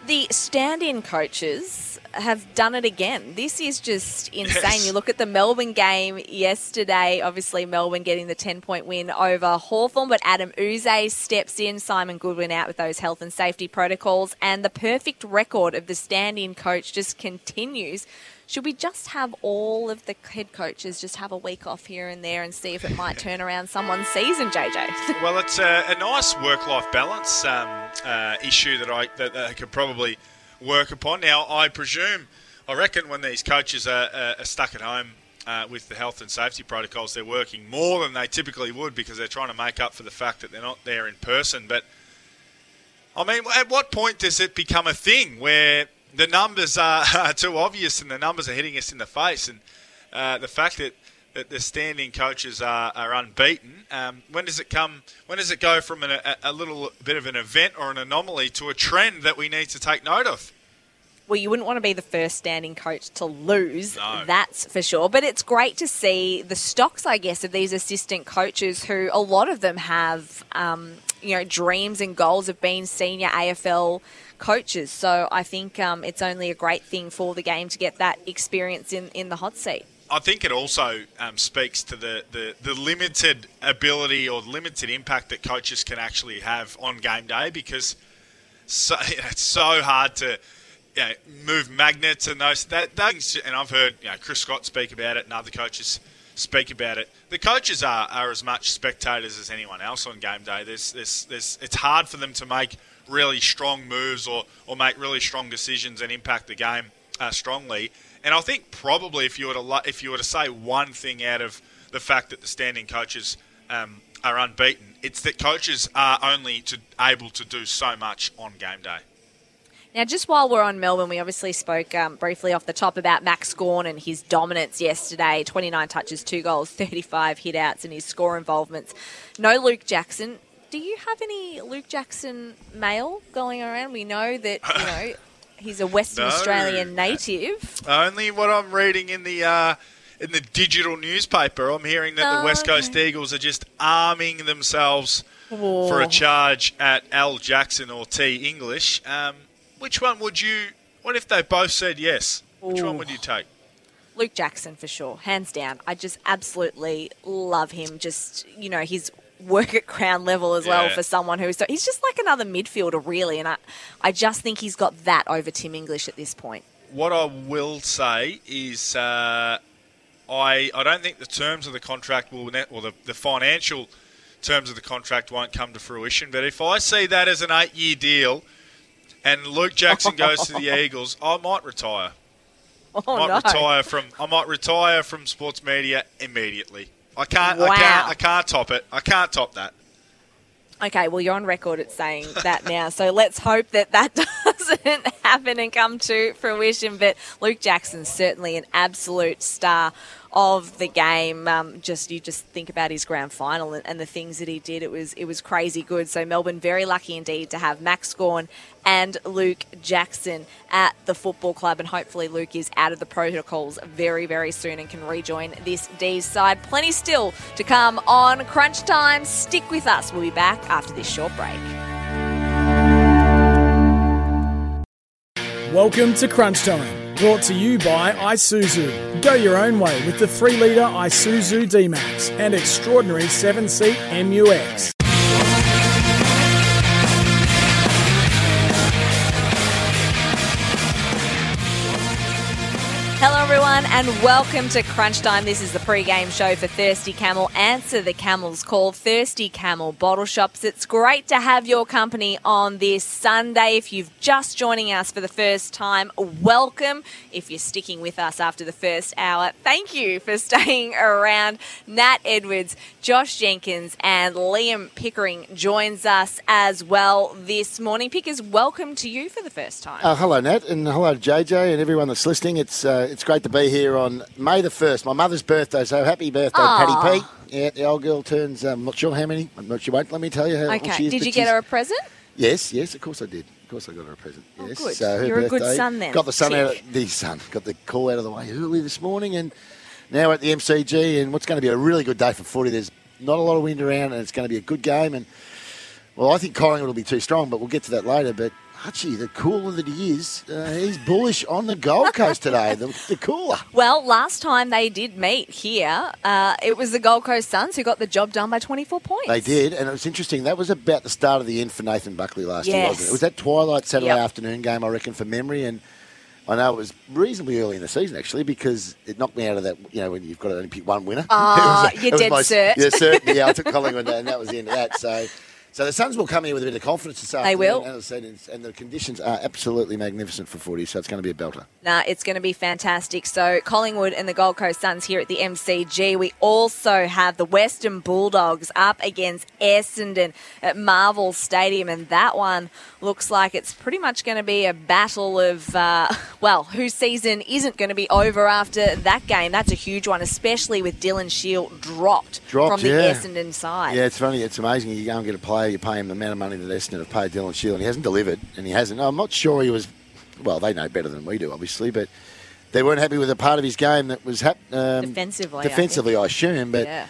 The stand in coaches have done it again. This is just insane. Yes. You look at the Melbourne game yesterday, obviously, Melbourne getting the 10 point win over Hawthorn, but Adam Yze steps in, Simon Goodwin out with those health and safety protocols, and the perfect record of the stand in coach just continues. Should we just have all of the head coaches just have a week off here and there and see if it might turn around someone's season, JJ? *laughs* Well, it's a, a nice work-life balance um, uh, issue that I that I could probably work upon. Now, I presume, I reckon, when these coaches are, are, are stuck at home uh, with the health and safety protocols, they're working more than they typically would because they're trying to make up for the fact that they're not there in person. But I mean, at what point does it become a thing where the numbers are, *laughs* are too obvious and the numbers are hitting us in the face, and uh, the fact that that the standing coaches are, are unbeaten. Um, when does it come? When does it go from an, a, a little bit of an event or an anomaly to a trend that we need to take note of? Well, you wouldn't want to be the first standing coach to lose, No. that's for sure. But it's great to see the stocks, I guess, of these assistant coaches who a lot of them have, um, you know, dreams and goals of being senior AFL coaches. So I think um, it's only a great thing for the game to get that experience in, in the hot seat. I think it also um, speaks to the, the, the limited ability or limited impact that coaches can actually have on game day because so, *laughs* it's so hard to you know, move magnets and those that things. And I've heard you know, Chris Scott speak about it and other coaches speak about it. The coaches are, are as much spectators as anyone else on game day. There's, there's, there's, it's hard for them to make really strong moves or, or make really strong decisions and impact the game uh, strongly. And I think probably if you were to if you were to say one thing out of the fact that the standing coaches um, are unbeaten, it's that coaches are only to, able to do so much on game day. Now, just while we're on Melbourne, we obviously spoke um, briefly off the top about Max Gawn and his dominance yesterday 29 touches, 2 goals, 35 hitouts, and his score involvements. No Luke Jackson. Do you have any Luke Jackson mail going around? We know that, you *laughs* know, he's a Western No. Australian native. Only what I'm reading in the uh, in the digital newspaper. I'm hearing that Oh, the West Coast Eagles are just arming themselves for Oh. a charge at L Jackson or T English. Um, which one would you? What if they both said yes? Which one would you take? Luke Jackson for sure, hands down. I just absolutely love him. Just you know, his work at crown level as well for someone who's so he's just like another midfielder really, and I I just think he's got that over Tim English at this point. What I will say is, uh, I I don't think the terms of the contract will net, or the, the financial terms of the contract won't come to fruition. But if I see that as an eight-year deal, and Luke Jackson goes to the *laughs* Eagles, I might retire. Oh I might no! retire from I might retire from sports media immediately. I can't I can't I can't top it. I can't top that. Okay, well you're on record at saying that now, so let's hope that that *laughs* doesn't happen and come to fruition. But Luke Jackson's certainly an absolute star of the game. Um, just you just think about his grand final and, and the things that he did. It was it was crazy good. So Melbourne very lucky indeed to have Max Gawn and Luke Jackson at the football club, and hopefully Luke is out of the protocols very very soon and can rejoin this D's side. Plenty still to come on Crunch Time. Stick with us. We'll be back after this short break. Welcome to Crunch Time, brought to you by Isuzu. Go your own way with the 3 litre Isuzu D-Max and extraordinary 7-seat MUX. Everyone. and welcome to Crunch Time. This is the pre-game show for Thirsty Camel. Answer the Camel's call. Thirsty Camel Bottle Shops. It's great to have your company on this Sunday. If you've just joining us for the first time, welcome. If you're sticking with us after the first hour, thank you for *laughs* staying around. Nat Edwards, Josh Jenkins, and Liam Pickering joins us as well this morning. Pickers, welcome to you for the first time. Uh, hello, Nat, and hello, JJ, and everyone that's listening. It's uh, it's great to be here on May the first, my mother's birthday. So happy birthday, Aw. Patty P. Yeah, the old girl turns. Um, I'm not sure how many. I'm not sure. Won't let me tell you how old Okay, she is. did you get her a present? Yes, yes, of course I did. Of course I got her a present. Yes, good. So her You're a good son then. Got the sun out. Of, the sun got the call out of the way early this morning, and now at the MCG, and what's going to be a really good day for footy. There's not a lot of wind around, and it's going to be a good game. And well, I think Collingwood will be too strong, but we'll get to that later. But Hutchie, the cooler that he is, uh, he's bullish on the Gold Coast today. The, the cooler. Well, last time they did meet here, uh, it was the Gold Coast Suns who got the job done by 24 points. They did, and it was interesting. That was about the start of the end for Nathan Buckley last year, wasn't it? It was that twilight Saturday Yep. afternoon game, I reckon, for memory. And I know it was reasonably early in the season, actually, because it knocked me out of that, you know, when you've got to only pick one winner. *laughs* Ah, you're dead my- cert. Yeah, certainly. Yeah, I took *laughs* Collingwood, and that was the end of that. So. So the Suns will come here with a bit of confidence this afternoon. will. As I said, and- and the conditions are absolutely magnificent for footy, so it's going to be a belter. Nah, it's going to be fantastic. So, Collingwood and the Gold Coast Suns here at the MCG. We also have the Western Bulldogs up against Essendon at Marvel Stadium, and that one looks like it's pretty much going to be a battle of, uh, *laughs* well, whose season isn't going to be over after that game. That's a huge one, especially with Dylan Shiel dropped, Dropped, from the yeah. Essendon side. Yeah, it's funny. It's amazing. You go and get a player, you pay him the amount of money that Essendon have paid Dylan Shiel, and he hasn't delivered, and he hasn't. I'm not sure he was. Well, they know better than we do, obviously, but they weren't happy with a part of his game that was hap- um, Defensively, I Defensively, I, assume, but Yeah.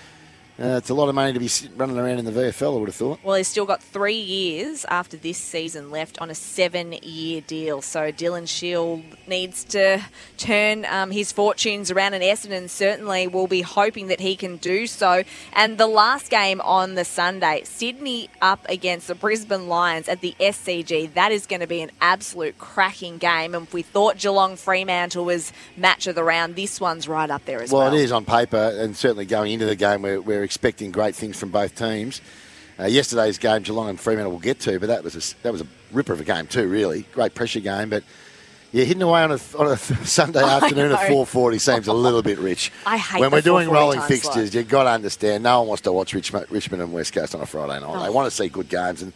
Uh, it's a lot of money to be running around in the VFL. I would have thought. Well, he's still got three years after this season left on a seven year deal. So Dylan Shiel needs to turn um, his fortunes around, and Essendon certainly will be hoping that he can do so. And the last game on the Sunday, Sydney up against the Brisbane Lions at the SCG. That is going to be an absolute cracking game. And if we thought Geelong Fremantle was match of the round, this one's right up there as well. Well, it is on paper, and certainly going into the game, we're, we're expecting great things from both teams. Uh, yesterday's game, Geelong and Fremantle will get to, but that was a, that was a ripper of a game too. Really great pressure game, but yeah, hitting away on a, on a *laughs* Sunday afternoon at 4:40 seems a little bit rich. *laughs* I hate when we're doing rolling fixtures. You've got to understand, no one wants to watch Richmond, Richmond and West Coast on a Friday night. They Oh. want to see good games, and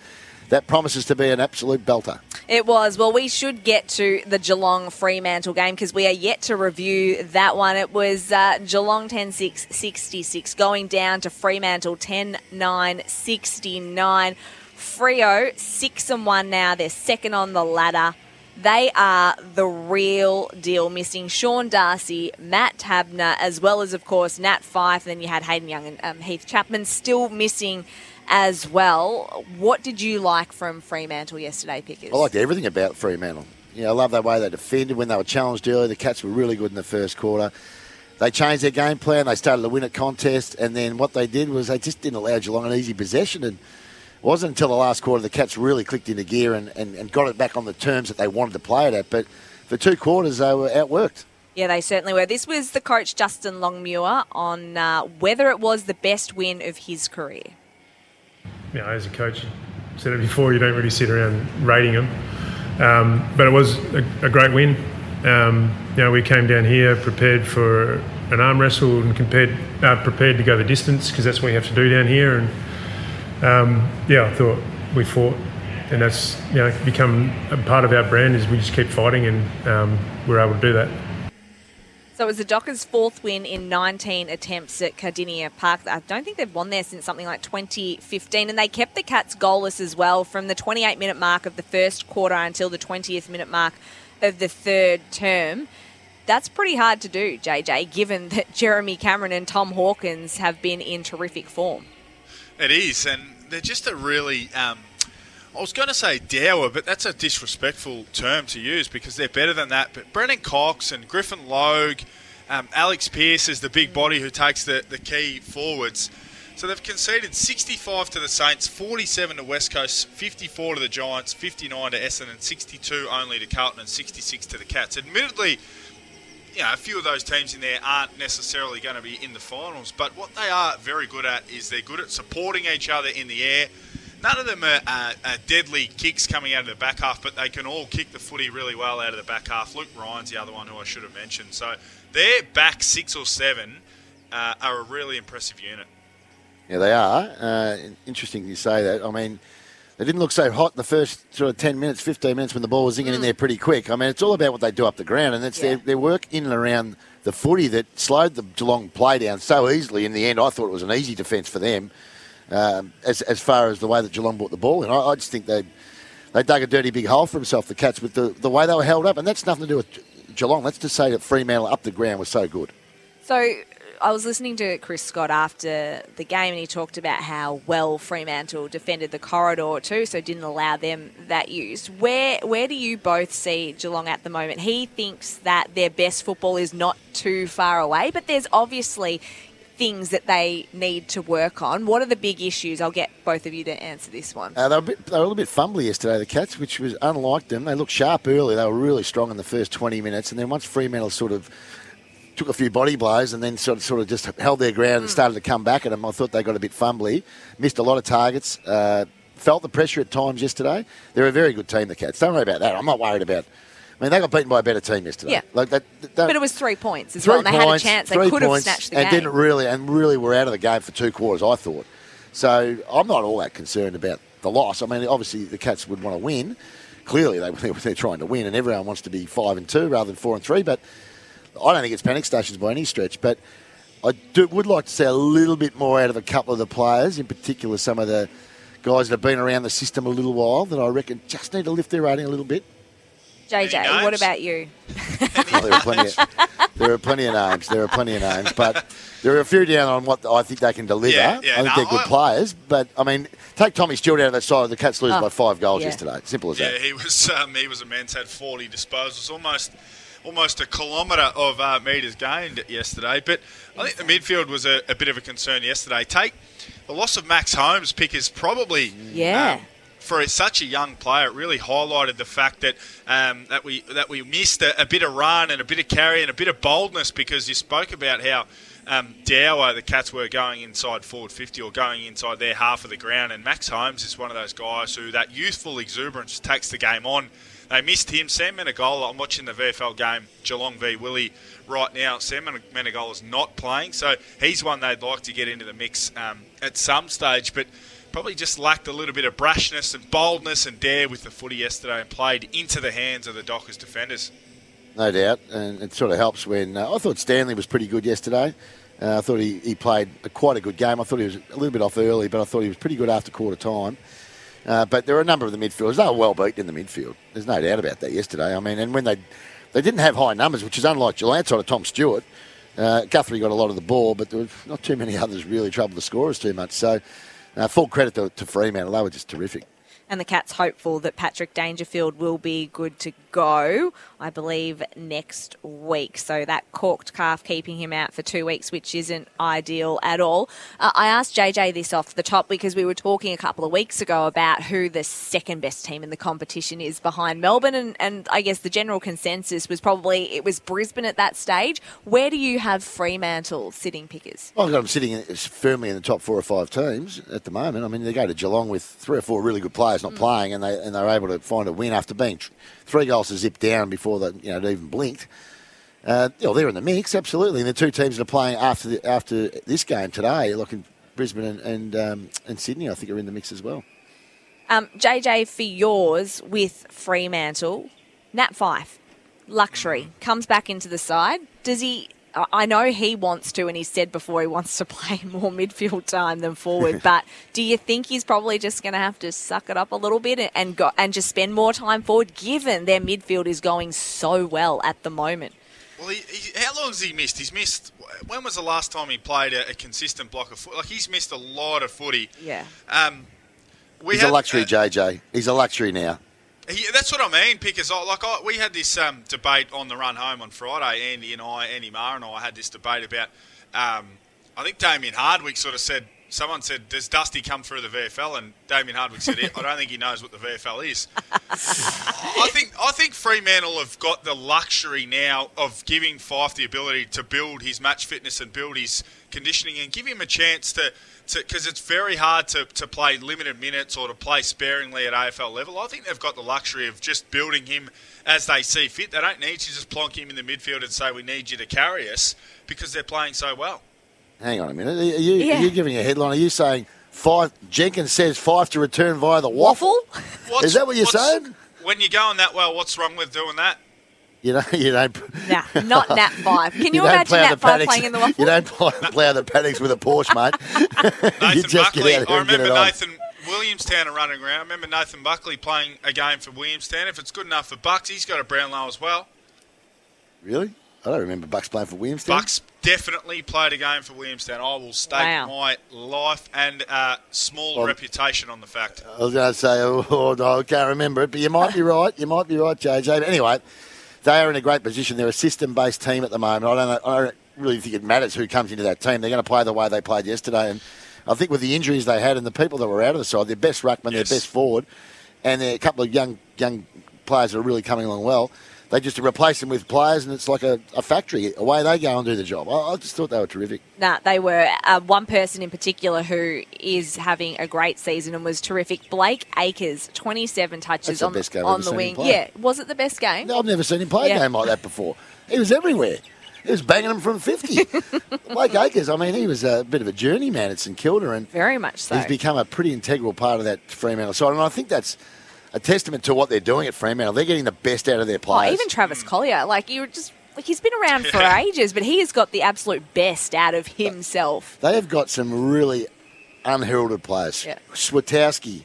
that promises to be an absolute belter. It was. Well, we should get to the Geelong Fremantle game because we are yet to review that one. It was uh, Geelong 10 6 66 going down to Fremantle 10 9 69. Freo 6 and 1 now. They're second on the ladder. They are the real deal, missing Sean Darcy, Matt Taberner, as well as, of course, Nat Fyfe. And then you had Hayden Young and um, Heath Chapman still missing as well. What did you like from Fremantle yesterday, Pickers? I liked everything about Fremantle. You know, I love the way they defended when they were challenged early. The Cats were really good in the first quarter. They changed their game plan. They started to win a contest, and then what they did was they just didn't allow Geelong an easy possession. And it wasn't until the last quarter the Cats really clicked into gear and, and, and got it back on the terms that they wanted to play it at. But for two quarters, they were outworked. Yeah, they certainly were. This was the coach Justin Longmuir on uh, whether it was the best win of his career. You know, as a coach, said it before, you don't really sit around rating them. Um, but it was a, a great win. Um, you know, we came down here prepared for an arm wrestle and compared, uh, prepared to go the distance because that's what you have to do down here. And um, yeah, I thought we fought, and that's you know become a part of our brand is we just keep fighting, and um, we're able to do that. So it was the Dockers' fourth win in 19 attempts at Kardinia Park. I don't think they've won there since something like 2015, and they kept the Cats goalless as well from the 28 minute mark of the first quarter until the 20th minute mark of the third term. That's pretty hard to do, JJ, given that *laughs* Jeremy Cameron and Tom Hawkins have been in terrific form. It is, and they're just a really. Um, I was going to say dour, but that's a disrespectful term to use because they're better than that. But Brennan Cox and Griffin Logue, um, Alex Pearce is the big body who takes the, the key forwards. So they've conceded 65 to the Saints, 47 to West Coast, 54 to the Giants, 59 to Essendon, 62 only to Carlton, and 66 to the Cats. Admittedly, you know, a few of those teams in there aren't necessarily going to be in the finals, but what they are very good at is they're good at supporting each other in the air. None of them are, are, are deadly kicks coming out of the back half, but they can all kick the footy really well out of the back half. Luke Ryan's the other one who I should have mentioned. So their back six or seven uh, are a really impressive unit. Yeah, they are. Uh, interesting you say that. I mean, they didn't look so hot in the first sort of 10 minutes, 15 minutes when the ball was zinging in there pretty quick. I mean, it's all about what they do up the ground, and it's their, their work in and around the footy that slowed the Geelong play down so easily in the end. I thought it was an easy defence for them um, as, as far as the way that Geelong brought the ball in. I, I just think they they dug a dirty big hole for themselves, the Cats, with the, the way they were held up, and that's nothing to do with Geelong. Let's just say that Fremantle up the ground was so good. So I was listening to Chris Scott after the game, and he talked about how well Fremantle defended the corridor too, so didn't allow them that use. Where where do you both see Geelong at the moment? He thinks that their best football is not too far away, but there's obviously things that they need to work on. What are the big issues? I'll get both of you to answer this one. Uh, they, were a bit, they were a little bit fumbly yesterday, the Cats, which was unlike them. They looked sharp early. They were really strong in the first 20 minutes, and then once Fremantle sort of took a few body blows and then sort of, sort of just held their ground and started to come back at them, I thought they got a bit fumbly. Missed a lot of targets. Uh, felt the pressure at times yesterday. They're a very good team, the Cats. Don't worry about that. I'm not worried about. I mean, they got beaten by a better team yesterday. Yeah. like that. that But it was three points as three well, and they points, had a chance. They three could have points, snatched the and game. didn't really and really were out of the game for two quarters. I thought. So I'm not all that concerned about the loss. I mean, obviously the Cats would want to win. Clearly, *laughs* they, they're trying to win, and everyone wants to be five and two rather than four and three. But I don't think it's panic stations by any stretch. But I do, would like to see a little bit more out of a couple of the players, in particular some of the guys that have been around the system a little while that I reckon just need to lift their rating a little bit. JJ, what about you? *laughs* Well, there are plenty. Of, there are plenty of names. There are plenty of names, but there are a few down on what I think they can deliver. Yeah, yeah, I think no, they're good I- players, but I mean, take Tommy Stewart out of that side. The Cats lose Oh, by five goals yeah. yesterday. Simple as that. Yeah, that. he was um, he was immense. Had 40 disposals, almost almost a kilometre of uh, metres gained yesterday. But I think the midfield was a, a bit of a concern yesterday. Take the loss of Max Holmes, pick is probably Yeah. um, for such a young player, it really highlighted the fact that um, that we that we missed a, a bit of run and a bit of carry and a bit of boldness because you spoke about how um, the Cats were going inside forward 50 or going inside their half of the ground, and Max Holmes is one of those guys who that youthful exuberance takes the game on. They missed him. Sam Menegola, I'm watching the VFL game, Geelong v Willie right now. Sam Menegola's not playing, so he's one they'd like to get into the mix um, at some stage, but probably just lacked a little bit of brashness and boldness and dare with the footy yesterday and played into the hands of the Dockers defenders. No doubt, and it sort of helps when uh, I thought Stanley was pretty good yesterday. Uh, I thought he, he played a, quite a good game. I thought he was a little bit off early, but I thought he was pretty good after quarter time. Uh, but there are a number of the midfielders. They were well beaten in the midfield. There's no doubt about that yesterday. I mean, and when they they didn't have high numbers, which is unlike Geelong outside of Tom Stewart. Uh, Guthrie got a lot of the ball, but there were not too many *laughs* others really troubled the scorers too much. So, uh, full credit to, to Fremantle. They were just terrific. And the Cats hopeful that Patrick Dangerfield will be good to go, I believe, next week. So that corked calf keeping him out for two weeks, which isn't ideal at all. Uh, I asked JJ this off the top because we were talking a couple of weeks ago about who the second best team in the competition is behind Melbourne, and, and I guess the general consensus was probably it was Brisbane at that stage. Where do you have Fremantle sitting pickers? Well, I've got them sitting in- firmly in the top four or five teams at the moment. I mean, they go to Geelong with three or four really good players not playing, and they and they're able to find a win after being tr- three goals to zip down before they you know even blinked. Uh, they're in the mix, absolutely. And the two teams that are playing after the, after this game today, like in Brisbane and and, um, and Sydney, I think are in the mix as well. Um, JJ, for yours with Fremantle, Nat Fyfe, luxury, comes back into the side. Does he? I- I know he wants to, and he said before he wants to *laughs* play more midfield time than forward. *laughs* but do you think he's probably just going to have to suck it up a little bit and- and go and just spend more time forward, given their midfield is going so well at the moment? Well, he, he, how long has he missed? He's missed. When was the last time he played a, a consistent block of foot? Like he's missed a lot of footy. Yeah. Um, we He's had, a luxury, uh, JJ. He's a luxury now. He, that's what I mean, Pickers. I- Like I, we had this um, debate on the run home on Friday. Andy and I, Andy Maher and I, had this debate about. Um, I think Damien Hardwick sort of said someone said, "Does Dusty come through the VFL?" And Damien Hardwick said, "I don't think he knows what the VFL is." *laughs* I think I think Fremantle have got the luxury now of giving Fyfe the ability to build his match fitness and build his conditioning and give him a chance to because it's very hard to, to play limited minutes or to play sparingly at AFL level. I think they've got the luxury of just building him as they see fit. They don't need to just plonk him in the midfield and say, we need you to carry us because they're playing so well. Hang on a minute. Are you, Yeah. are you giving a headline? Are you saying Fyfe, Jenkins says five to return via the waffle? Is that what you're saying? When you're going that well, what's wrong with doing that? You don't, you don't, *laughs* Nah, not Nat Fyfe. Can *laughs* you, don't imagine plough Nat Fyfe paddocks- playing in the waffle? *laughs* You don't plow, plough the paddocks with a Porsche, mate. you Nathan just Buckley. get out there I and get remember it on. Nathan Williamstown are running around. I remember Nathan Buckley playing a game for Williamstown. If it's good enough for Bucks, he's got a Brownlow as well. Really? I don't remember Bucks playing for Williamstown. Bucks definitely played a game for Williamstown. I will stake Wow. my life and uh, small Well- reputation on the fact. I was going to say, oh, oh, I can't remember it, but you might be right. You might be right, JJ. But anyway, they are in a great position. They're a system-based team at the moment. I don't, I don't really think it matters who comes into that team. They're going to play the way they played yesterday, and I think with the injuries they had and the people that were out of the side, their best ruckman, their best forward, and a couple of young young players that are really coming along well. They just replace them with players, and it's like a, a factory. Away they go and do the job. I, I just thought they were terrific. Nah, they were uh, one person in particular who is having a great season and was terrific. Blake Acres, 27 touches That's the on, best game on the wing. Yeah, was it the best game? No, I've never seen him play Yeah. a game like that before. He was everywhere. He was banging them from 50. *laughs* Blake Acres, I mean, he was a bit of a journeyman at St Kilda, and very much so. he's become a pretty integral part of that Fremantle side. And I think that's a testament to what they're doing at Fremantle. They're getting the best out of their players. Oh, players. even Travis Colyer, like you were just like he's been around for ages, but he has got the absolute best out of himself. They have got some really unheralded players. Yeah. Switkowski,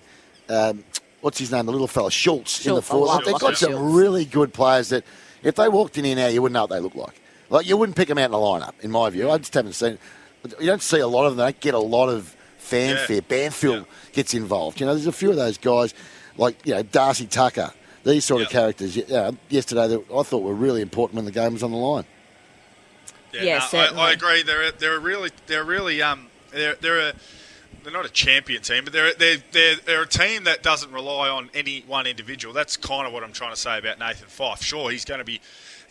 um, what's his name, the little fella, Schultz, in the Schultz, I forward. Like, they've got some Schultz. really good players that if they walked in here now, you wouldn't know what they look like. Like you wouldn't pick them out in the lineup, in my view. I just haven't seen. You don't see a lot of them. They don't get a lot of fanfare. Banfield gets involved. You know, there's a few of those guys, like you know Darcy Tucker. These sort of characters. You know, yesterday that I thought were really important when the game was on the line. Yeah, no. I, I agree. They're they're really they're really um they're they're a they're not a champion team, but they're they're they're, they're a team that doesn't rely on any one individual. That's kind of what I'm trying to say about Nathan Fyfe. Sure, he's going to be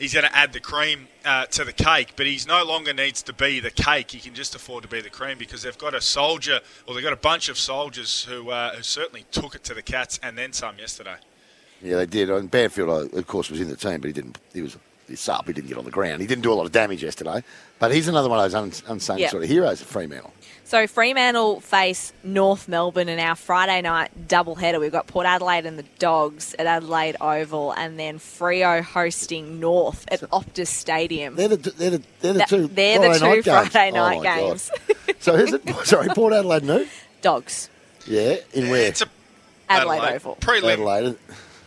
he's going to add the cream uh, to the cake, but he's no longer needs to be the cake. He can just afford to be the cream because they've got a soldier, or they've got a bunch of soldiers who uh, who certainly took it to the Cats and then some yesterday. Yeah, they did. And Banfield, uh, of course, was in the team, but he didn't. He was he's sub. He didn't get on the ground. He didn't do a lot of damage yesterday. But he's another one of those uns- unsung Yeah. sort of heroes at Fremantle. So Fremantle face North Melbourne in our Friday night doubleheader. We've got Port Adelaide and the Dogs at Adelaide Oval, and then Freo hosting North at Optus Stadium. They're the they're the, they're the That- two. they're the Friday two night games. Friday Oh, night my God. games. so who's it? *laughs* Sorry, Port Adelaide. No. Dogs. Yeah, in where? It's a Adelaide, Adelaide. Oval. Prelim. Adelaide.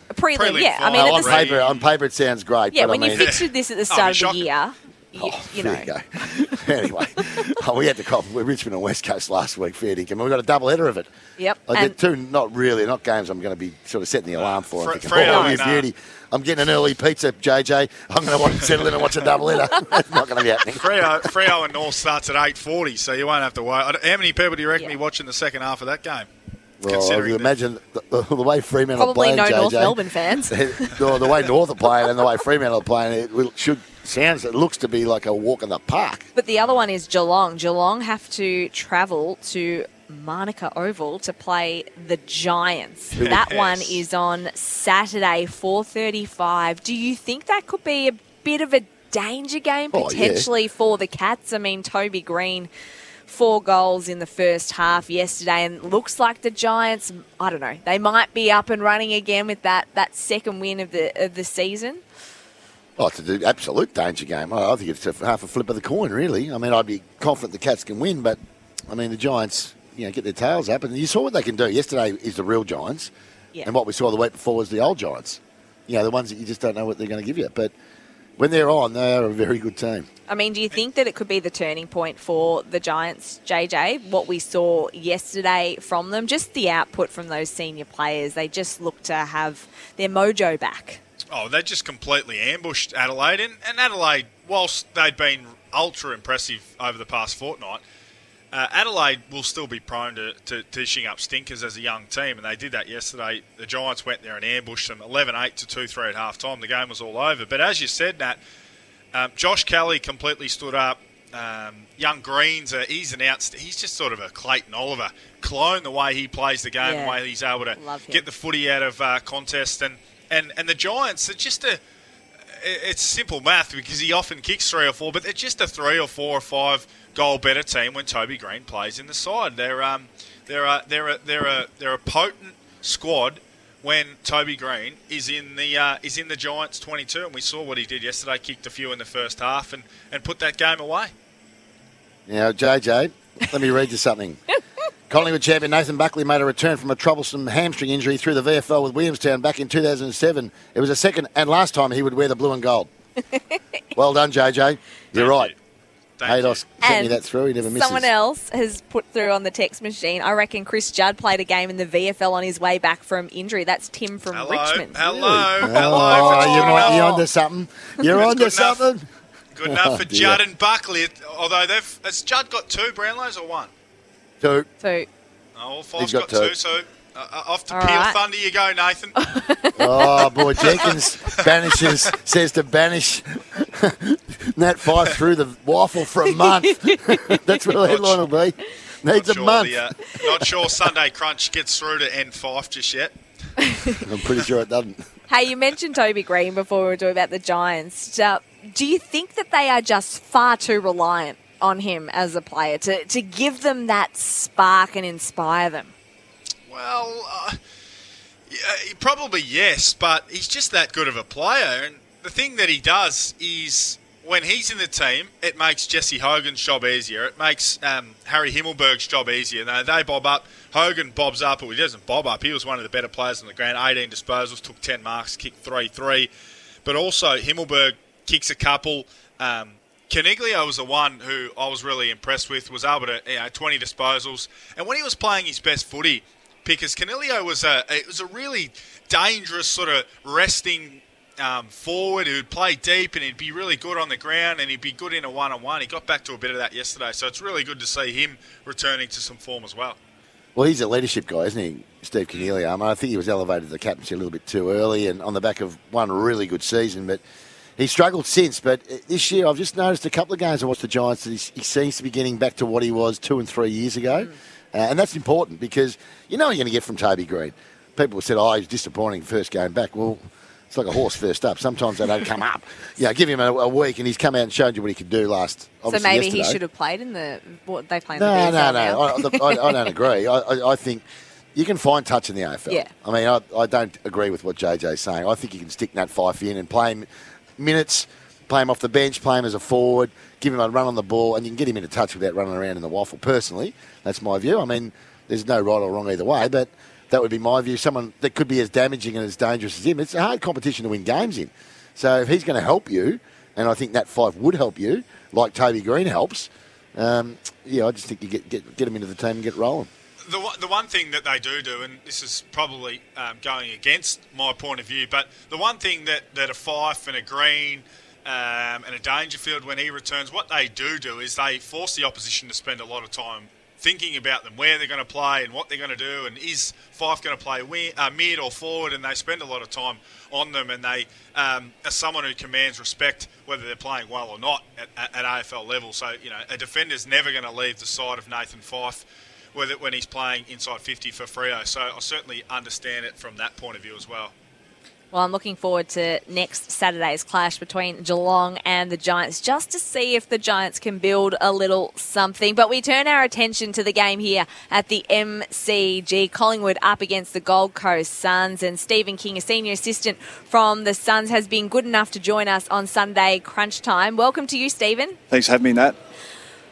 A prelim, Prelim yeah. I mean, Oh, on paper, on paper, it sounds great. yeah, but when I you mean, pictured this at the Oh, start of the year, you, you know. There you go. *laughs* anyway, *laughs* oh, we had the cop with Richmond and West Coast last week, fair dinkum. We've got a double header of it. Yep. I And get two, not really, not games I'm going to be sort of setting the alarm for. Fre- I'm thinking, Freo oh, and, here's uh, beauty. I'm getting an early pizza, JJ. I'm going to watch, settle in and watch a double header. *laughs* That's not going to be happening. Freo, Freo and North starts at 8.40, so you won't have to worry. How many people do you reckon be watching the second half of that game? Well, Considering you imagine the, the, the way Fremantle are Probably playing, no JJ, North Melbourne fans. the, the way North are playing and the way Fremantle are playing, it will, should sounds it looks to be like a walk in the park. But the other one is Geelong. Geelong have to travel to Manuka Oval to play the Giants. *laughs* That one is on Saturday, 4:35. Do you think that could be a bit of a danger game Oh, yeah. potentially for the Cats? I mean, Toby Greene four goals in the first half yesterday and looks like the Giants, I don't know, they might be up and running again with that that second win of the of the season. Oh, it's an absolute danger game. I I think it's a, half a flip of the coin, really. I mean, I'd be confident the Cats can win, but I mean, the Giants, you know, get their tails up, and you saw what they can do. Yesterday is the real Giants, Yeah. and what we saw the week before was the old Giants. You know, the ones that you just don't know what they're going to give you. But when they're on, they are a very good team. I mean, do you think that it could be the turning point for the Giants, JJ? What we saw yesterday from them, just the output from those senior players, they just look to have their mojo back. Oh, they just completely ambushed Adelaide, and, and Adelaide, whilst they'd been ultra impressive over the past fortnight, Uh, Adelaide will still be prone to, to dishing up stinkers as a young team, and they did that yesterday. The Giants went there and ambushed them 11 8 to 2 3 at half time. The game was all over. But as you said, Nat, um, Josh Kelly completely stood up. Um, young Greens, uh, he's an outst- He's just sort of a Clayton Oliver clone. The way he plays the game, Yeah. the way he's able to get the footy out of uh, contest, and, and and the Giants are just a. It's simple math because he often kicks three or four, but they're just a three or four or five goal better team when Toby Greene plays in the side. They're um they're a, they're a, they're a, they're a potent squad when Toby Greene is in the uh, is in the Giants 22, and we saw what he did yesterday. Kicked a few in the first half and, and put that game away. Now, JJ, let me read you something. *laughs* Collingwood champion Nathan Buckley made a return from a troublesome hamstring injury through the VFL with Williamstown back in 2007. It was the second and last time he would wear the blue and gold. *laughs* well done, JJ. You're right. Haydos sent me that through. He never misses. Someone else has put through on the text machine. I reckon Chris Judd played a game in the VFL on his way back from injury. That's Tim from Richmond. Hello, Oh, hello. for you Tim might be Bell. onto something. You're That's onto good enough. something. Good enough Oh, for dear. Judd and Buckley. Although they've has Judd got two Brownlows or one? Two. Two. Oh, well, Fyfe's He's got, got two. two. So uh, uh, off to All Peel right. Thunder you go, Nathan. *laughs* Oh boy, Jenkins banishes says to banish *laughs* Nat Fyfe through the waffle for a month. *laughs* That's what the headline will be. Needs a sure month. The, uh, not sure Sunday Crunch gets through to N5 just yet. I'm pretty sure it doesn't. Hey, you mentioned Toby Greene before we were talking about the Giants. Uh, do you think that they are just far too reliant on him as a player to, to give them that spark and inspire them? Well, uh, yeah, probably yes, but he's just that good of a player. And the thing that he does is when he's in the team, it makes Jesse Hogan's job easier. It makes um, Harry Himmelberg's job easier. Now, they bob up. Hogan bobs up, or he doesn't bob up. He was one of the better players on the ground. 18 disposals, took 10 marks, kicked 3 3. But also, Himmelberg kicks a couple. Um, Coniglio was the one who I was really impressed with. Was able to, you know, 20 disposals, and when he was playing his best footy, because Coniglio was a it was a really dangerous sort of resting um, forward who'd play deep and he'd be really good on the ground and he'd be good in a one on one. He got back to a bit of that yesterday, so it's really good to see him returning to some form as well. Well, he's a leadership guy, isn't he, Steve Coniglio? I mean, I think he was elevated to the captaincy a little bit too early and on the back of one really good season, but he's struggled since. But this year, I've just noticed a couple of games I watched the Giants that he seems to be getting back to what he was two and three years ago. Uh, and that's important because you know what you're going to get from Toby Greene. People said, oh, he's disappointing first game back. Well, it's like a horse first up. Sometimes they don't come up. *laughs* Yeah, give him a, a week and he's come out and showed you what he could do last. So maybe he should have played in the what they play in No, the no, VFL no. I, I, I don't agree. I, I, think you can find touch in the AFL. Yeah. I mean, I, I don't agree with what JJ's saying. I think you can stick Nat Fyfe in and play him minutes, play him off the bench, play him as a forward, give him a run on the ball, and you can get him into touch without running around in the waffle. Personally, that's my view. I mean, there's no right or wrong either way, but that would be my view. Someone that could be as damaging and as dangerous as him. It's a hard competition to win games in. So if he's going to help you, and I think that Fyfe would help you, like Toby Greene helps. Um, yeah, I just think you get, get get him into the team and get rolling. The, the one thing that they do do, and this is probably um, going against my point of view, but the one thing that, that a Fyfe and a Greene um, and a Dangerfield, when he returns, what they do do is they force the opposition to spend a lot of time thinking about them, where they're going to play and what they're going to do, and is Fyfe going to play uh, mid or forward, and they spend a lot of time on them, and they um, are someone who commands respect whether they're playing well or not at, at, at AFL level. So you know, a defender's never going to leave the side of Nathan Fyfe with it when he's playing inside 50 for Freo. So I certainly understand it from that point of view as well. Well, I'm looking forward to next Saturday's clash between Geelong and the Giants just to see if the Giants can build a little something. But we turn our attention to the game here at the MCG. Collingwood up against the Gold Coast Suns. And Stephen King, a senior assistant from the Suns, has been good enough to join us on Sunday crunch time. Welcome to you, Stephen. Thanks for having me, Nat.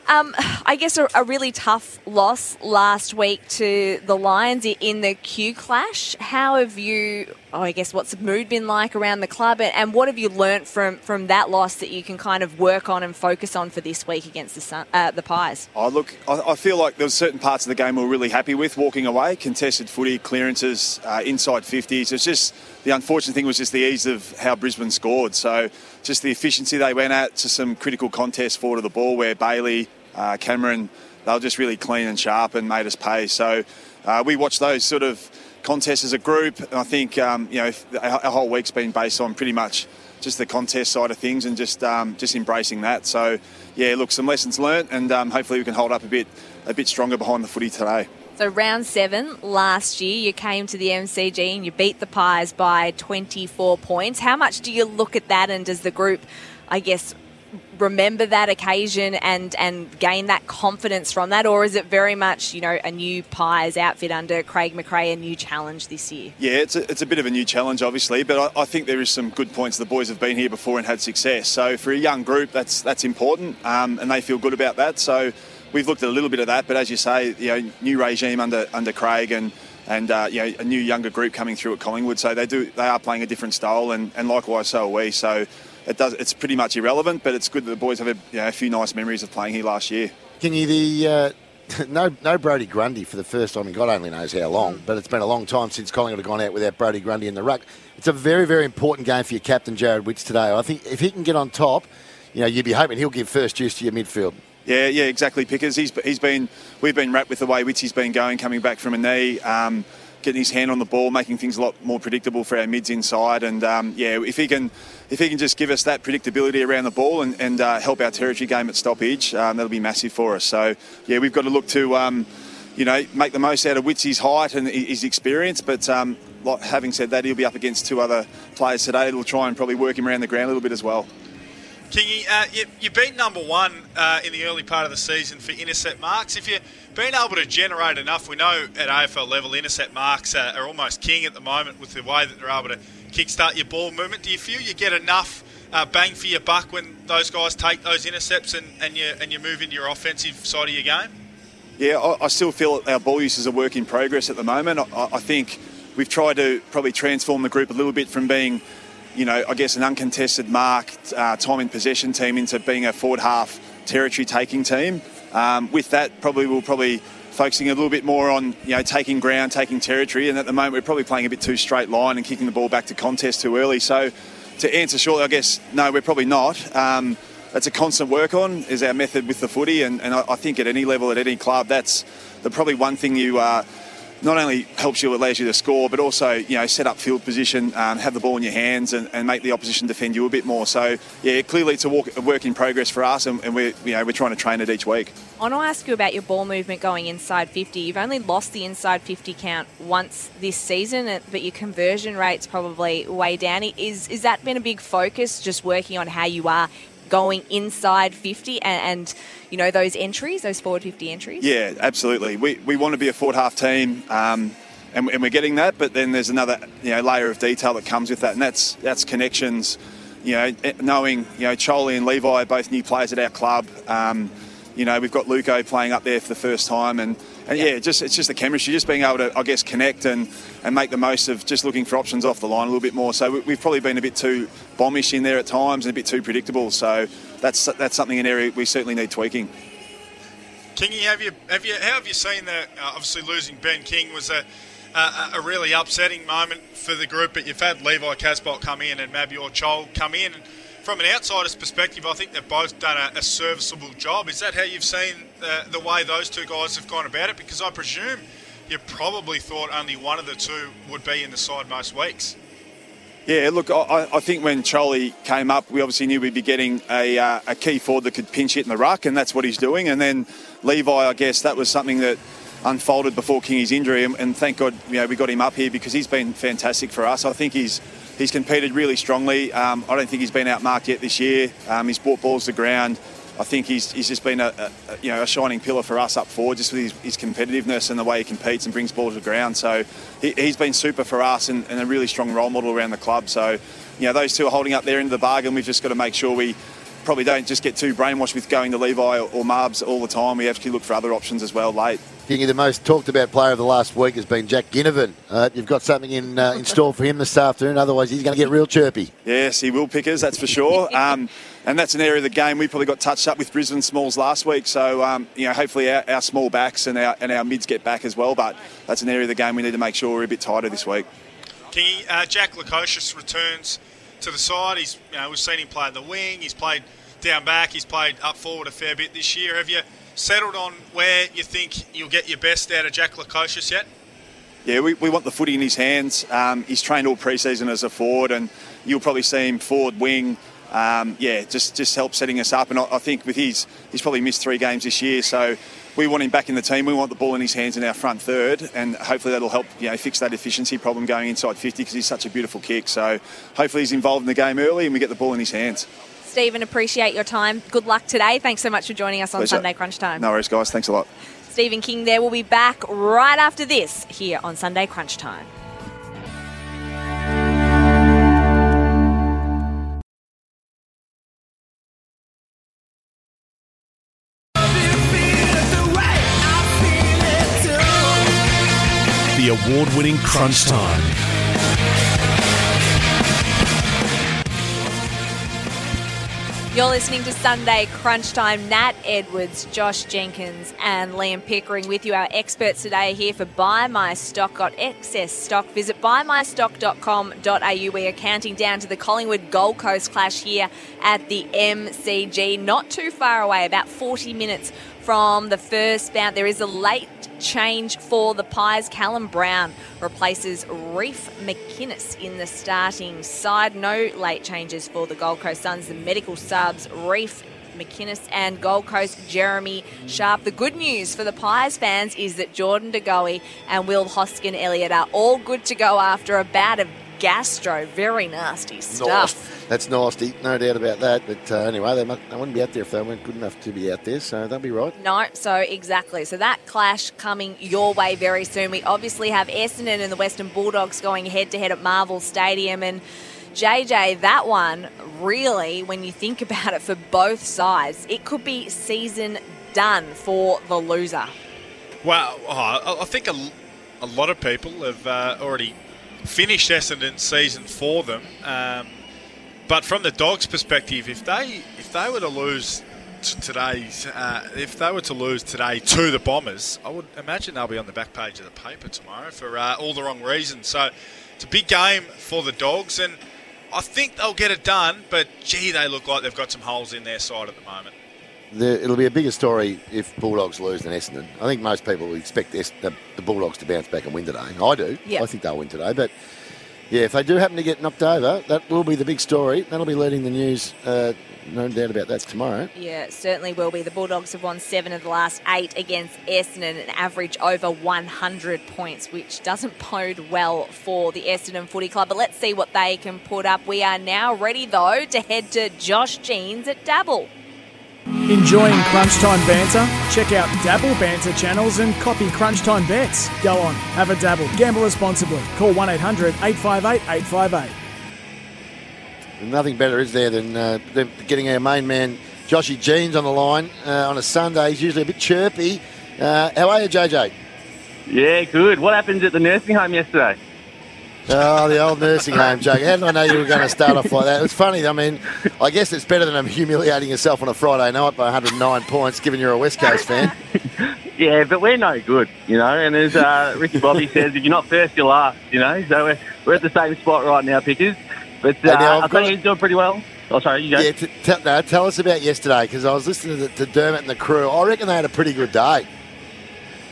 Um, I guess a, a really tough loss last week to the Lions in the Q clash. How have you? Oh, I guess what's the mood been like around the club, and, and what have you learnt from from that loss that you can kind of work on and focus on for this week against the Sun, uh, the Pies? Oh, look, I, I feel like there were certain parts of the game we were really happy with walking away. Contested footy, clearances, uh, inside 50s. It's just the unfortunate thing was just the ease of how Brisbane scored. So just the efficiency they went at to some critical contests forward of the ball where Bailey, uh, Cameron they were just really clean and sharp and made us pay. So uh, we watched those sort of contests as a group, and I think um, you know our whole week's been based on pretty much just the contest side of things and just um, just embracing that. So yeah, look, some lessons learnt, and um, hopefully we can hold up a bit a bit stronger behind the footy today. So round seven last year, you came to the MCG and you beat the Pies by 24 points. How much do you look at that, and does the group, I guess, remember that occasion and and gain that confidence from that, or is it very much you know a new Pies outfit under Craig McRae, a new challenge this year? Yeah, it's a, it's a bit of a new challenge, obviously, but I, I think there is some good points. The boys have been here before and had success, so for a young group, that's that's important, um, and they feel good about that. So we've looked at a little bit of that, but as you say, you know, new regime under under Craig and and uh, you know a new younger group coming through at Collingwood, so they do they are playing a different style, and, and likewise so are we. So it does it's pretty much irrelevant, but it's good that the boys have a, you know, a few nice memories of playing here last year. Can you the uh, *laughs* no no Brodie Grundy for the first time God only knows how long, but it's been a long time since Collingwood have gone out without Brodie Grundy in the ruck. It's a very very important game for your captain Jarrod Witts today. I think if he can get on top, you know you'd be hoping he'll give first juice to your midfield. Yeah, yeah, exactly. Pickers, he's he's been we've been wrapped with the way Witsy's been going, coming back from a knee. Um, getting his hand on the ball, making things a lot more predictable for our mids inside. And um, yeah, if he can, if he can just give us that predictability around the ball and, and uh, help our territory game at stoppage, um, that'll be massive for us. So yeah, we've got to look to. Um, you know, make the most out of Witsy's height and his experience, but um, having said that, he'll be up against two other players today that'll try and probably work him around the ground a little bit as well. Kingy, uh, you, you beat number one uh, in the early part of the season for intercept marks. If you've been able to generate enough, we know at AFL level intercept marks are, are almost king at the moment with the way that they're able to kickstart your ball movement. Do you feel you get enough uh, bang for your buck when those guys take those intercepts and, and, you, and you move into your offensive side of your game? Yeah, I, I still feel our ball use is a work in progress at the moment. I, I think we've tried to probably transform the group a little bit from being – you know, I guess an uncontested mark, uh, time in possession team into being a forward half territory taking team. Um, with that, probably we'll probably focusing a little bit more on you know taking ground, taking territory, and at the moment we're probably playing a bit too straight line and kicking the ball back to contest too early. So, to answer shortly, I guess no, we're probably not. Um, that's a constant work on is our method with the footy, and, and I, I, think at any level, at any club, that's the probably one thing you. Uh, not only helps you, it allows you to score, but also you know set up field position, um, have the ball in your hands, and, and, make the opposition defend you a bit more. So yeah, clearly it's a, walk, a work in progress for us, and, and, we're you know we're trying to train it each week. I want to ask you about your ball movement going inside 50. You've only lost the inside 50 count once this season, but your conversion rate's probably way down. Is is that been a big focus? Just working on how you are going inside 50 and, and, you know those entries, those forward 50 entries? Yeah, absolutely. We, we want to be a forward half team. Um, and, and, we're getting that, but then there's another you know layer of detail that comes with that, and that's that's connections. You know, eh, knowing you know Charlie and Levi are both new players at our club. Um, you know, we've got Luco playing up there for the first time, and and yeah, just it's just the chemistry, just being able to, I guess, connect and, and make the most of just looking for options off the line a little bit more. So we've probably been a bit too bombish in there at times and a bit too predictable. So that's that's something an area we certainly need tweaking. Kingy, have you have you how have you seen that? Uh, obviously, losing Ben King was a, a, a really upsetting moment for the group, but you've had Levi Casboult come in and Mabior Chol come in. And, from an outsider's perspective, I think they've both done a, a serviceable job. Is that how you've seen the, the way those two guys have gone about it? Because I presume you probably thought only one of the two would be in the side most weeks. Yeah, look, I, I, think when Charlie came up, we obviously knew we'd be getting a, uh, a key forward that could pinch hit in the ruck, and that's what he's doing. And then Levi, I guess that was something that unfolded before Kingy's injury, and, and thank God you know, we got him up here because he's been fantastic for us. I think he's he's competed really strongly. Um, I don't think he's been outmarked yet this year. Um, he's brought balls to ground. I think he's, he's just been a, a, you know a shining pillar for us up forward, just with his, his, competitiveness and the way he competes and brings balls to ground. So he, has been super for us and, and, a really strong role model around the club. So you know those two are holding up their end of the bargain. We've just got to make sure we probably don't just get too brainwashed with going to Levi or, or Marbs all the time. We actually look for other options as well late. Kingy, the most talked about player of the last week has been Jack Ginnivan. Uh, you've got something in uh, in store for him this afternoon, otherwise he's going to get real chirpy. Yes, he will pickers, that's for sure. *laughs* Um, and that's an area of the game we probably got touched up with Brisbane Smalls last week. So um, you know, hopefully our, our, small backs and our and our mids get back as well. But that's an area of the game we need to make sure we're a bit tighter this week. Kingy, uh, Jack Lukosius returns to the side. He's you know we've seen him play in the wing. He's played down back. He's played up forward a fair bit this year. Have you settled on where you think you'll get your best out of Jack Lukosius yet? Yeah, we, we want the footy in his hands. Um, he's trained all pre-season as a forward, and you'll probably see him forward wing. Um, yeah, just just help setting us up. And I, I think with his, he's probably missed three games this year, so we want him back in the team. We want the ball in his hands in our front third, and hopefully that'll help you know fix that efficiency problem going inside 50 because he's such a beautiful kick. So hopefully he's involved in the game early and we get the ball in his hands. Stephen, appreciate your time. Good luck today. Thanks so much for joining us on Pleasure. Sunday Crunch Time. No worries, guys. Thanks a lot. Stephen King there. We'll be back right after this here on Sunday Crunch Time. Winning Crunch Time. You're listening to Sunday Crunch Time. Nat Edwards, Josh Jenkins, and Liam Pickering with you. Our experts today are here for Buy My Stock. Got excess stock. Visit buymystock.com.au. We are counting down to the Collingwood Gold Coast clash here at the MCG. Not too far away, about 40 minutes from the first bout. There is a late change for the Pies. Callum Brown replaces Reef McInnes in the starting side. No late changes for the Gold Coast Suns. The medical subs, Reef McInnes and Gold Coast Jeremy Sharp. The good news for the Pies fans is that Jordan De Goey and Will Hoskin Elliott are all good to go after a bout of gastro. Very nasty stuff. Nice. That's nasty, no doubt about that. But uh, anyway, they, mu they wouldn't be out there if they weren't good enough to be out there, so they'll be right. No, so exactly. So that clash coming your way very soon. We obviously have Essendon and the Western Bulldogs going head to head at Marvel Stadium. And JJ, that one really, when you think about it for both sides, it could be season done for the loser. Well, oh, I I think a, a lot of people have uh, already finished Essendon's season for them. Um, but from the Dogs' perspective, if they if they were to lose t- uh, if they were to lose today to the Bombers, I would imagine they'll be on the back page of the paper tomorrow for uh, all the wrong reasons. So it's a big game for the Dogs, and I think they'll get it done. But gee, they look like they've got some holes in their side at the moment. The, it'll be a bigger story if Bulldogs lose than Essendon. I think most people expect Es- the, the Bulldogs to bounce back and win today. I do. Yeah. I think they'll win today. But yeah, if they do happen to get knocked over, that will be the big story. That'll be leading the news. Uh, no doubt about that tomorrow. Yeah, it certainly will be. The Bulldogs have won seven of the last eight against Essendon, an average over 100 points, which doesn't bode well for the Essendon Footy Club. But let's see what they can put up. We are now ready, though, to head to Josh Jeans at Dabble. Enjoying Crunch Time banter? Check out Dabble Banter channels and copy Crunch Time bets. Go on, have a dabble. Gamble responsibly. Call 1 800 858 858. Nothing better is there than, uh, getting our main man Joshy Jeans on the line uh, on a Sunday. He's usually a bit chirpy. Uh, how are you, JJ? Yeah, good. What happened at the nursing home yesterday? Oh, the old nursing home joke. How did I know you were going to start off like that? It was funny. I mean, I guess it's better than humiliating yourself on a Friday night by 109 points, given you're a West Coast fan. *laughs* Yeah, but we're no good, you know. And as uh, Ricky Bobby says, if you're not first, you're last, you know. So we're, we're at the same spot right now, Pickers. But uh, now, got think he's doing pretty well. Oh, sorry, you go. Yeah, t- t- no, tell us about yesterday because I was listening to, to Dermot and the crew. I reckon they had a pretty good day.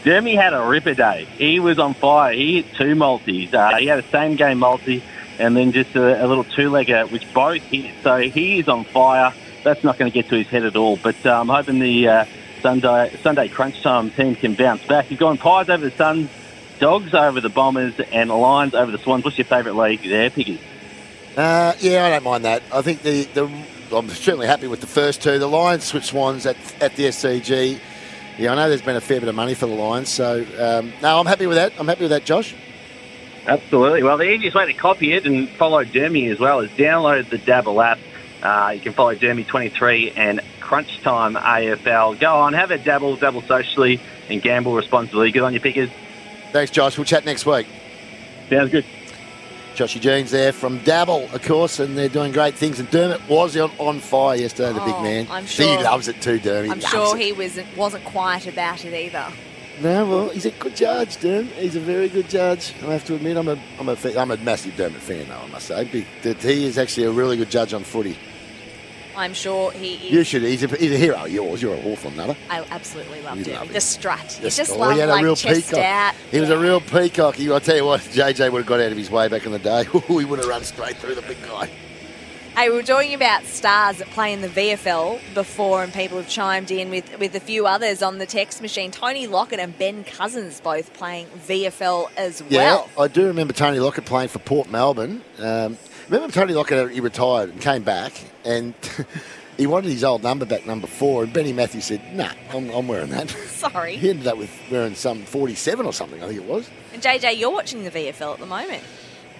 Jeremy had a ripper day. He was on fire. He hit two multis. Uh, he had a same game multi and then just a, a little two legger, which both hit. So he is on fire. That's not going to get to his head at all. But I'm hoping the uh, Sunday Sunday crunch time team can bounce back. He's gone Pies over the Suns, Dogs over the Bombers, and Lions over the Swans. What's your favourite league there, Pickers? Uh, yeah, I don't mind that. I think the, the I'm certainly happy with the first two. The Lions switch Swans at, at the SCG. Yeah, I know there's been a fair bit of money for the Lions, so um, no, I'm happy with that. I'm happy with that, Josh. Absolutely. Well, the easiest way to copy it and follow Dermy as well is download the Dabble app. Uh, you can follow Dermy23 and Crunch Time AFL. Go on, have a dabble, dabble socially, and gamble responsibly. Good on your pickers. Thanks, Josh. We'll chat next week. Sounds good. Joshy Jeans there from Dabble, of course, and they're doing great things. And Dermot was on, on fire yesterday, the big Oh, man. I'm sure. He loves it too, Dermot. I'm sure he wasn't, wasn't quiet about it either. No, well, he's a good judge, Dermot. He's a very good judge. I have to admit, I'm a, I'm a, I'm a massive Dermot fan, though, I must say. That He is actually a really good judge on footy. I'm sure he is. You should. He's a, he's a hero yours. You're a Hawthorn nutter. I absolutely loved You him. love. The strut. Yes, just oh, love he had a like real peacock. out. He was a real peacock. He, I'll tell you what, JJ would have got out of his way back in the day. *laughs* he would have run straight through the big guy. Hey, we were talking about stars that play in the VFL before, and people have chimed in with, with a few others on the text machine. Tony Lockett and Ben Cousins both playing VFL as well. Yeah, well. I do remember Tony Lockett playing for Port Melbourne. Um, remember Tony Lockett, he retired and came back and *laughs* he wanted his old number back, number four, and Benny Matthews said, nah, I'm, I'm wearing that. *laughs* Sorry. He ended up with wearing some 47 or something, I think it was. And JJ, you're watching the VFL at the moment.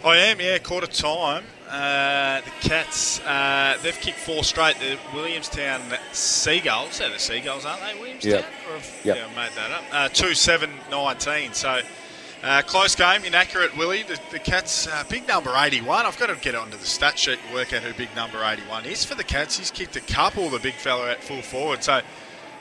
I am, yeah, quarter time. Uh, the Cats, uh, they've kicked four straight. The Williamstown Seagulls, they're the Seagulls, aren't they, Williamstown? Yep. Or have, Yep. Yeah, I made that up. Uh, 2 7 19. So uh, close game, inaccurate, Willie. The, the Cats, uh, big number 81. I've got to get onto the stat sheet and work out who big number 81 is for the Cats. He's kicked a couple, the big fella at full forward. So uh,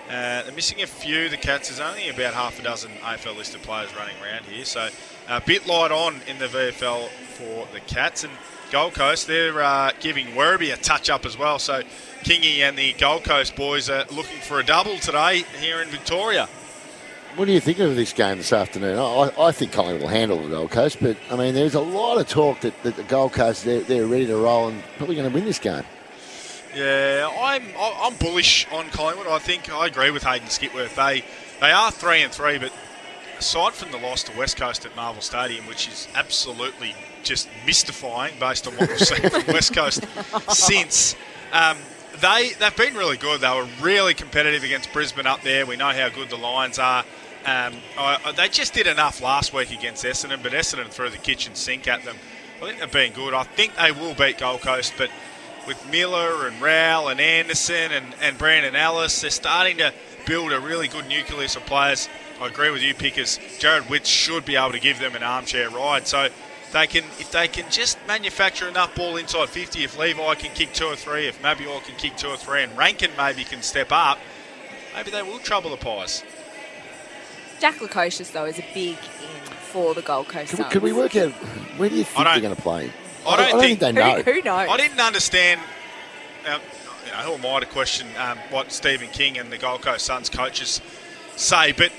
they're missing a few. The Cats, there's only about half a dozen AFL listed players running around here. So a bit light on in the VFL for the Cats. And Gold Coast, they're uh, giving Werribee a touch up as well. So Kingy and the Gold Coast boys are looking for a double today here in Victoria. What do you think of this game this afternoon? I, I think Collingwood will handle the Gold Coast, but I mean, there's a lot of talk that, that the Gold Coast they're, they're ready to roll and probably going to win this game. Yeah, I'm I'm bullish on Collingwood. I think I agree with Hayden Skipworth. They they are three and three, but aside from the loss to West Coast at Marvel Stadium, which is absolutely just mystifying based on what we've seen from *laughs* West Coast since. Um, they they've been really good. They were really competitive against Brisbane up there. We know how good the Lions are. Um, I, they just did enough last week against Essendon, but Essendon threw the kitchen sink at them. I think they've been good. I think they will beat Gold Coast, but with Miller and Rowell and Anderson and, and Brandon Ellis, they're starting to build a really good nucleus of players. I agree with you, Pickers. Jarrod Witt should be able to give them an armchair ride. So they can, if they can just manufacture enough ball inside 50, if Levi can kick two or three, if Mabior can kick two or three, and Rankine maybe can step up, maybe they will trouble the Pies. Jack Lukosius, though, is a big in for the Gold Coast Can we, Suns. can we work out where do you think they're going to play? I don't, think, they know. Who, who, knows? I didn't understand. Uh, you know, who am I to question um, what Stephen King and the Gold Coast Suns coaches say? But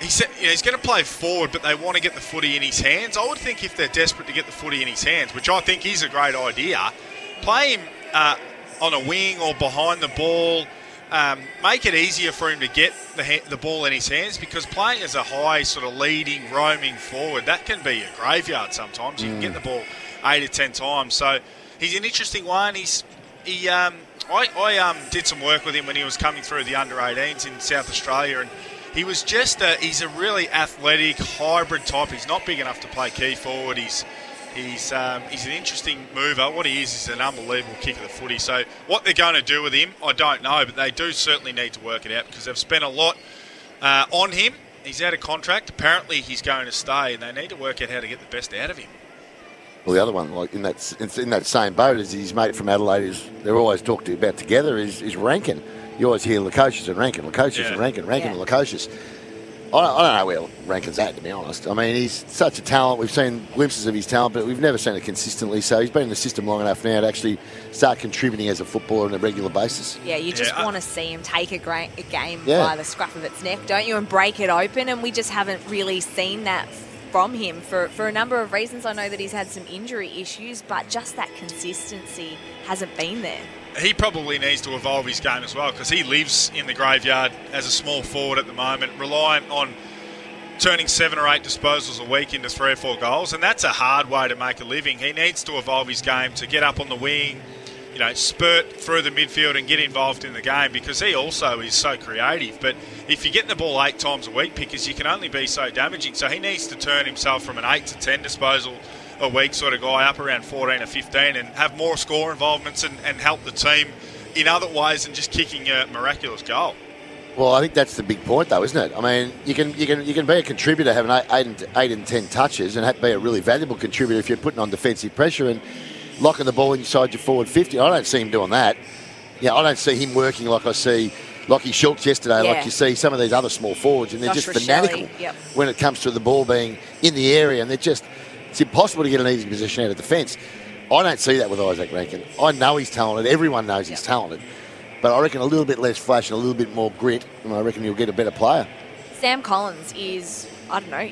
he said you know, he's going to play forward, but they want to get the footy in his hands. I would think if they're desperate to get the footy in his hands, which I think is a great idea, play him uh, on a wing or behind the ball. Um, make it easier for him to get the, ha- the ball in his hands because playing as a high sort of leading, roaming forward, that can be a graveyard sometimes. You can get the ball eight or ten times. So he's an interesting one. He's he. Um, I, I um, did some work with him when he was coming through the under 18s in South Australia, and he was just a, he's a really athletic hybrid type. He's not big enough to play key forward. He's He's um, he's an interesting mover. What he is is an unbelievable kick of the footy. So what they're going to do with him, I don't know, but they do certainly need to work it out because they've spent a lot uh, on him. He's out of contract. Apparently, he's going to stay, and they need to work out how to get the best out of him. Well, the other one, like in that in, in that same boat as his mate from Adelaide, is they're always talked about together is, is Rankine. You always hear Lukosius and Rankine, Lukosius Yeah. and Rankine, Rankine Yeah. and Lukosius. I don't, I don't know where Rankine's at, to be honest. I mean, he's such a talent. We've seen glimpses of his talent, but we've never seen it consistently. So he's been in the system long enough now to actually start contributing as a footballer on a regular basis. Yeah, you just Yeah. want to see him take a, gra- a game Yeah. by the scruff of its neck, don't you? And break it open. And we just haven't really seen that from him for, for a number of reasons. I know that he's had some injury issues, but just that consistency hasn't been there. He probably needs to evolve his game as well because he lives in the graveyard as a small forward at the moment, reliant on turning seven or eight disposals a week into three or four goals, and that's a hard way to make a living. He needs to evolve his game to get up on the wing, you know, spurt through the midfield and get involved in the game because he also is so creative. But if you're getting the ball eight times a week, because you can only be so damaging, so he needs to turn himself from an eight to ten disposal a week sort of guy up around 14 or 15 and have more score involvements and, and help the team in other ways than just kicking a miraculous goal. Well, I think that's the big point, though, isn't it? I mean, you can you can you can be a contributor, having eight, eight, and, eight and ten touches, and have- be a really valuable contributor if you're putting on defensive pressure and locking the ball inside your forward fifty. I don't see him doing that. Yeah, I don't see him working like I see Lachie Schultz yesterday, Yeah. like you see some of these other small forwards, and they're Josh just Rochelle, fanatical yep. when it comes to the ball being in the area, and they're just it's impossible to get an easy position out of defence. I don't see that with Izak Rankine. I know he's talented. Everyone knows he's talented. But I reckon a little bit less flash and a little bit more grit, and I reckon you'll get a better player. Sam Collins is, I don't know,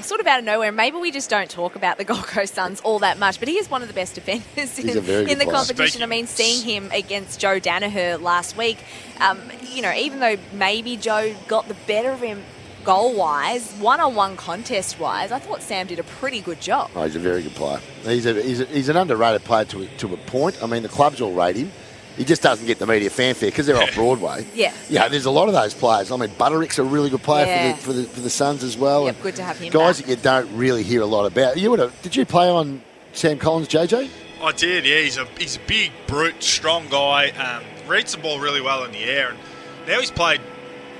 sort of out of nowhere. Maybe we just don't talk about the *laughs* Gold Coast Suns all that much, but he is one of the best defenders in, in the player. competition. I mean, seeing him against Joe Daniher last week, um, you know, even though maybe Joe got the better of him goal wise, one on one contest wise, I thought Sam did a pretty good job. Oh, he's a very good player. He's, a, he's, a, he's an underrated player to, a- to a point. I mean, the clubs all rate him. He just doesn't get the media fanfare because they're off Broadway. Yeah. Yeah, there's a lot of those players. I mean, Butterick's a really good player Yeah. for, the, for, the, for the Suns as well. Yep, And good to have him Guys back. that you don't really hear a lot about. You would have, did you play on Sam Collins, JJ? I did, yeah. He's a he's a big, brute, strong guy. Um, reads the ball really well in the air, and now he's played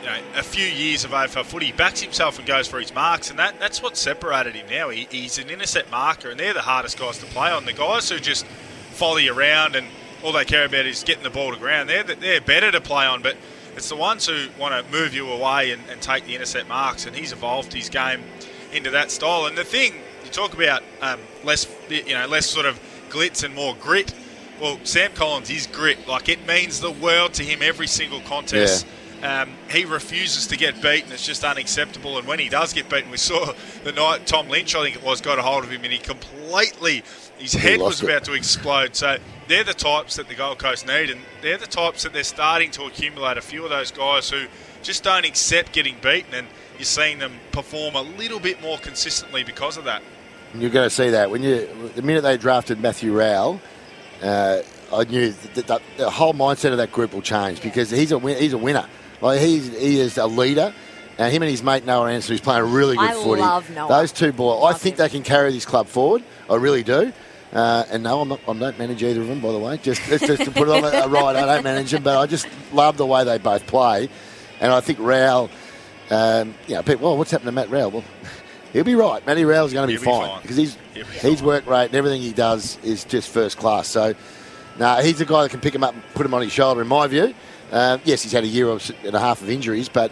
you know, a few years of AFL footy. He backs himself and goes for his marks, and that, that's what separated him now. He, he's an intercept marker, and they're the hardest guys to play on. The guys who just follow you around and all they care about is getting the ball to ground, they're, they're better to play on, but it's the ones who want to move you away and, and take the intercept marks, and he's evolved his game into that style. And the thing, you talk about um, less, you know, less sort of glitz and more grit. Well, Sam Collins is grit. Like it means the world to him every single contest. Um, he refuses to get beaten. It's just unacceptable. And when he does get beaten, we saw the night Tom Lynch, I think it was, got a hold of him and he completely, his He head was it. about to explode. So they're the types that the Gold Coast need, and they're the types that they're starting to accumulate. A few of those guys who just don't accept getting beaten, and you're seeing them perform a little bit more consistently because of that. You're going to see that when you the minute they drafted Matthew Rowell, uh, I knew that, that the whole mindset of that group will change because he's a win- he's a winner. Like he's he is a leader. And him and his mate Noah Anderson, who's playing really good I footy. love Noah. Those two boys, I think they can carry this club forward. I really do. Uh, and no, I'm not, I don't manage either of them, by the way. Just, it's just to put it on a, a right, I don't manage them, but I just love the way they both play. And I think Rowell, um, you know, people, well, what's happened to Matt Rowell? Well, *laughs* he'll be right. Matty Rowell's going to be be fine fine. because he's He'll be his work rate and everything he does is just first class. So, no, he's the guy that can pick him up and put him on his shoulder, in my view. Uh, yes, he's had a year and a half of injuries, but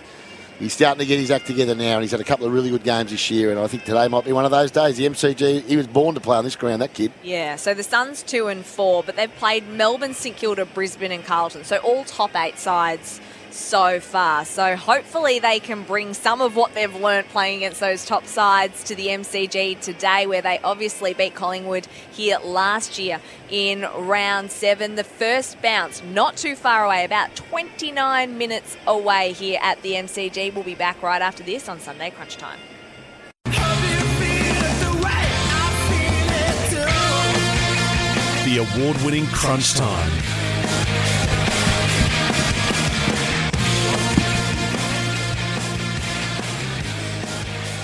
he's starting to get his act together now, and he's had a couple of really good games this year. And I think today might be one of those days. The MCG, he was born to play on this ground. That kid. Yeah, so the Suns two and four, but they've played Melbourne, St Kilda, Brisbane, and Carlton. So all top eight sides so far. So hopefully they can bring some of what they've learnt playing against those top sides to the MCG today, where they obviously beat Collingwood here last year in round seven. The first bounce, not too far away, about 29 minutes away here at the MCG. We'll be back right after this on Sunday Crunch Time. The award winning Crunch Time.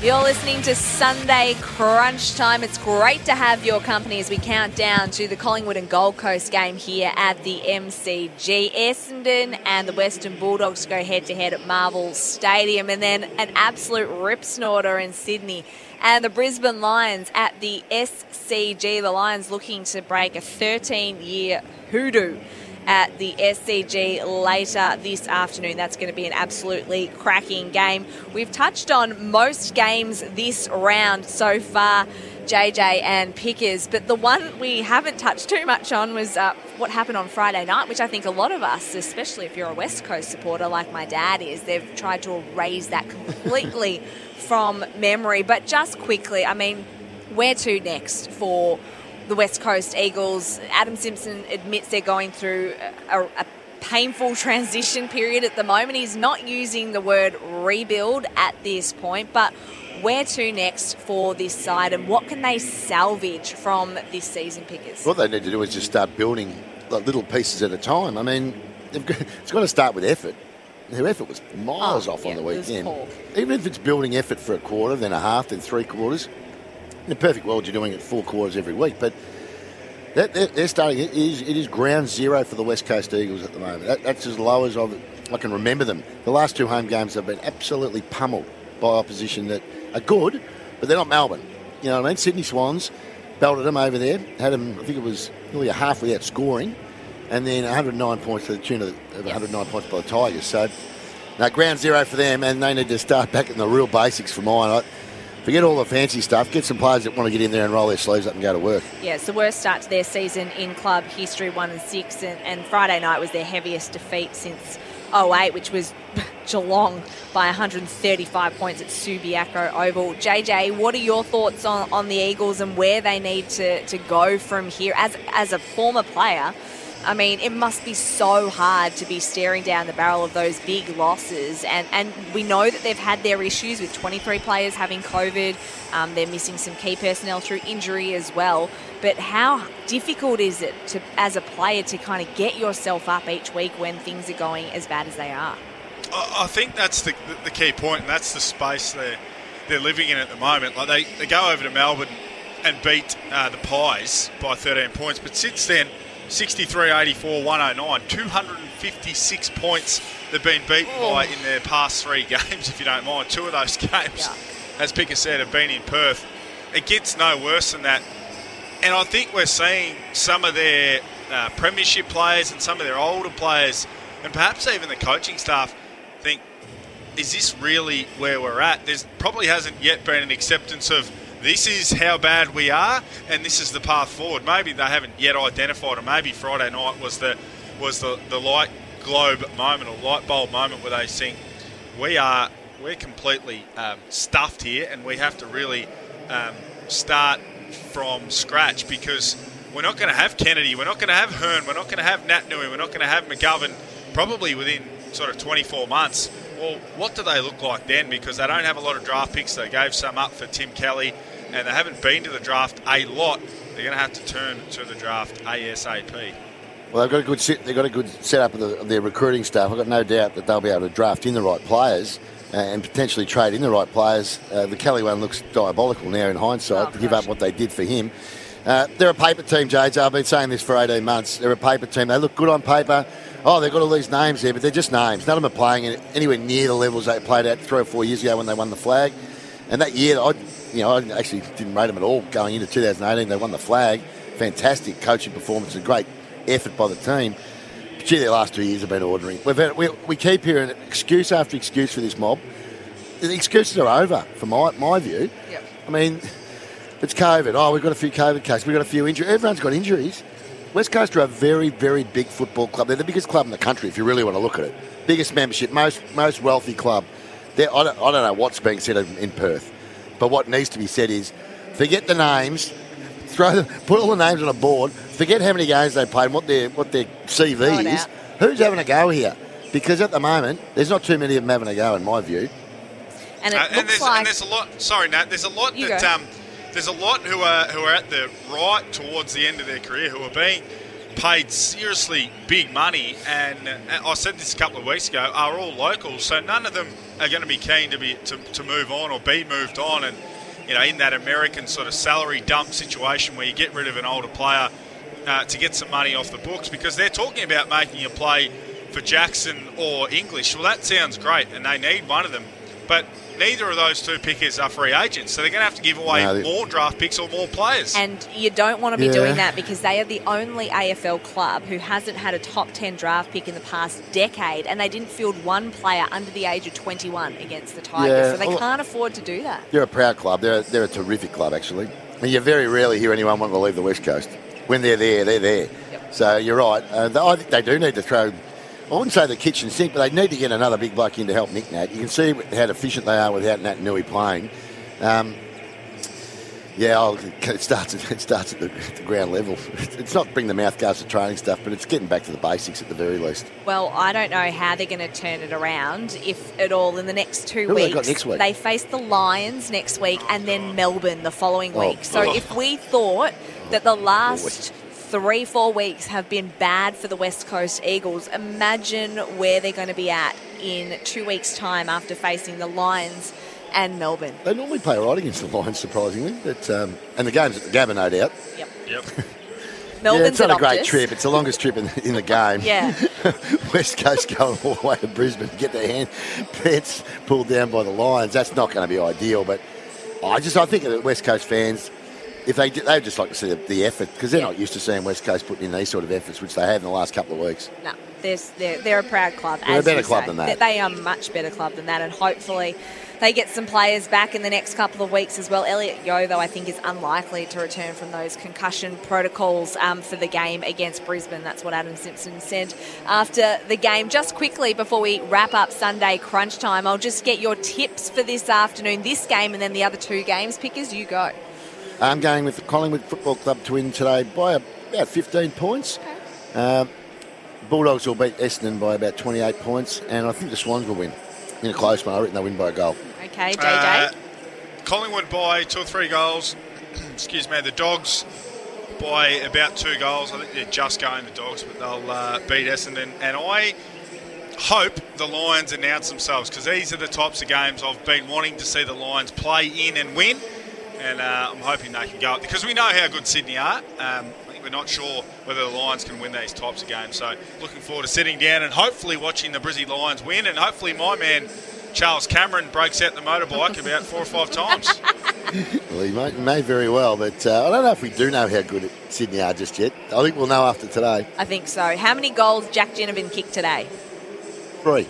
You're listening to Sunday Crunch Time. It's great to have your company as we count down to the Collingwood and Gold Coast game here at the MCG. Essendon and the Western Bulldogs go head to head at Marvel Stadium, and then an absolute rip snorter in Sydney. And the Brisbane Lions at the SCG. The Lions looking to break a 13 year hoodoo at the SCG later this afternoon. That's going to be an absolutely cracking game. We've touched on most games this round so far. JJ and Pickers, but the one we haven't touched too much on was uh, what happened on Friday night, which I think a lot of us, especially if you're a West Coast supporter like my dad is, they've tried to erase that completely *laughs* from memory. But just quickly, I mean, where to next for the West Coast Eagles? Adam Simpson admits they're going through a, a painful transition period at the moment. He's not using the word rebuild at this point, but where to next for this side and what can they salvage from this season, Pickers? What they need to do is just start building like, little pieces at a time. I mean, they've got, it's got to start with effort. Their effort was miles Oh, off on the weekend. Even if it's building effort for a quarter, then a half, then three quarters. In a perfect world, you're doing it four quarters every week, but they're, they're, they're starting. It is, it is ground zero for the West Coast Eagles at the moment. That, that's as low as I've, I can remember them. The last two home games have been absolutely pummeled by opposition that are good, but they're not Melbourne. You know what I mean? Sydney Swans belted them over there. Had them, I think it was nearly a half without scoring, and then 109 points to the tune of, of 109 points by the Tigers. So, now ground zero for them, and they need to start back in the real basics for mine. Forget all the fancy stuff. Get some players that want to get in there and roll their sleeves up and go to work. Yeah, it's the worst start to their season in club history, one and six, and, and Friday night was their heaviest defeat since 08, which was *laughs* Geelong by 135 points at Subiaco Oval. JJ, what are your thoughts on, on the Eagles and where they need to, to go from here? As as a former player, I mean, it must be so hard to be staring down the barrel of those big losses. And, and we know that they've had their issues with 23 players having COVID. Um, they're missing some key personnel through injury as well. But how difficult is it to, as a player to kind of get yourself up each week when things are going as bad as they are? I think that's the, the key point, and that's the space they're, they're living in at the moment. Like they, they go over to Melbourne and beat uh, the Pies by 13 points, but since then, 63 84 109, 256 points they've been beaten oh. by in their past three *laughs* games, if you don't mind. Two of those *laughs* games, yeah. as Picker said, have been in Perth. It gets no worse than that. And I think we're seeing some of their uh, premiership players and some of their older players, and perhaps even the coaching staff, think, is this really where we're at? There probably hasn't yet been an acceptance of this is how bad we are, and this is the path forward. Maybe they haven't yet identified, or maybe Friday night was the was the, the light globe moment or light bulb moment where they think we are we're completely um, stuffed here, and we have to really um, start from scratch because we're not going to have Kennedy, we're not going to have Hurn, we're not going to have Naitanui, we're not going to have McGovern probably within sort of 24 months. Well, what do they look like then? Because they don't have a lot of draft picks. They gave some up for Tim Kelly, and they haven't been to the draft a lot. They're going to have to turn to the draft ASAP. Well, they've got a good set, they've got a good setup of, the, of their recruiting staff. I've got no doubt that they'll be able to draft in the right players uh, and potentially trade in the right players. Uh, the Kelly one looks diabolical now in hindsight oh, to give up what they did for him. Uh, they're a paper team, JJ. I've been saying this for 18 months. They're a paper team. They look good on paper oh, they've got all these names there, but they're just names. None of them are playing anywhere near the levels they played at three or four years ago when they won the flag. And that year, I, you know, I actually didn't rate them at all going into 2018. They won the flag. Fantastic coaching performance, a great effort by the team. But gee, their last two years have been ordinary. We've had, we, we keep hearing excuse after excuse for this mob. The excuses are over, from my, my view. Yep. I mean, it's COVID. Oh, we've got a few COVID cases. We've got a few injuries. Everyone's got injuries. West Coast are a very, very big football club. They're the biggest club in the country, if you really want to look at it. Biggest membership, most most wealthy club. I don't, I don't know what's being said in Perth, but what needs to be said is, forget the names, throw them, put all the names on a board. Forget how many games they played, and what their what their CV is. Who's having a go here? Because at the moment, there's not too many of them having a go, in my view. And it uh, looks and there's, like and there's a lot. Sorry, Nat. There's a lot You that. Um, there's a lot who are who are at the right towards the end of their career who are being paid seriously big money, and uh, I said this a couple of weeks ago, are all locals, so none of them are going to be keen to be to, to move on or be moved on, and you know in that American sort of salary dump situation where you get rid of an older player uh, to get some money off the books because they're talking about making a play for Jackson or English. Well, that sounds great, and they need one of them, but neither of those two pickers are free agents, so they're going to have to give away No, they- more draft picks or more players. And you don't want to be Yeah. doing that because they are the only AFL club who hasn't had a top 10 draft pick in the past decade, and they didn't field one player under the age of 21 against the Tigers. Yeah, so they well- can't afford to do that. They're a proud club. They're a, they're a terrific club, actually. And you very rarely hear anyone want to leave the West Coast. When they're there, they're there. So you're right. Uh, I think they do need to throw. I wouldn't say the kitchen sink, but they need to get another big bloke in to help Nic Nat. You can see how efficient they are without Naitanui playing. Um, yeah, I'll, it starts. At, it starts at the, the ground level. *laughs* It's not bring the mouth guards to training stuff, but it's getting back to the basics at the very least. Well, I don't know how they're going to turn it around, if at all, in the next two Who they weeks. got next week? They face the Lions next week and then Melbourne the following Oh, week. So oh. if we thought that the last three, four weeks have been bad for the West Coast Eagles, imagine where they're going to be at in two weeks' time after facing the Lions and Melbourne. They normally play right against the Lions, surprisingly. But um, and the game's at the Gabba, no doubt. Yep. Yep. *laughs* *laughs* yeah, Melbourne's it's not a great Optus. trip. It's the longest trip in, in the game. Yeah. *laughs* West Coast going all the way to Brisbane to get their hand pants pulled down by the Lions. That's not going to be ideal. But I just I think that West Coast fans, if they did, they'd just like to see the, the effort because they're not used to seeing West Coast putting in these sort of efforts, which they have in the last couple of weeks. No. they're, they're, they're a proud club. They're a better club say. than that. They are a much better club than that, and hopefully they get some players back in the next couple of weeks as well. Elliot Yeo, though, I think is unlikely to return from those concussion protocols um, for the game against Brisbane. That's what Adam Simpson said after the game. Just quickly before we wrap up Sunday crunch time, I'll just get your tips for this afternoon, this game, and then the other two games. Pickers, you go. I'm going with the Collingwood Football Club to win today by about 15 points. Um, Bulldogs will beat Essendon by about 28 points, and I think the Swans will win in a close one. I reckon they'll win by a goal. Okay, JJ. Uh, Collingwood by two or three goals. *clears throat* Excuse me. The Dogs by about two goals. I think they're just going the Dogs, but they'll uh, beat Essendon. And I hope the Lions announce themselves because these are the types of games I've been wanting to see the Lions play in and win. And uh, I'm hoping they can go up because we know how good Sydney are. Um, I think we're not sure whether the Lions can win these types of games. So looking forward to sitting down and hopefully watching the Brizzy Lions win. And hopefully my man Charles Cameron breaks out the motorbike about four or five times. *laughs* Well, he may, may very well, but uh, I don't know if we do know how good Sydney are just yet. I think we'll know after today. I think so. How many goals Jack Ginnivan kicked today? Three.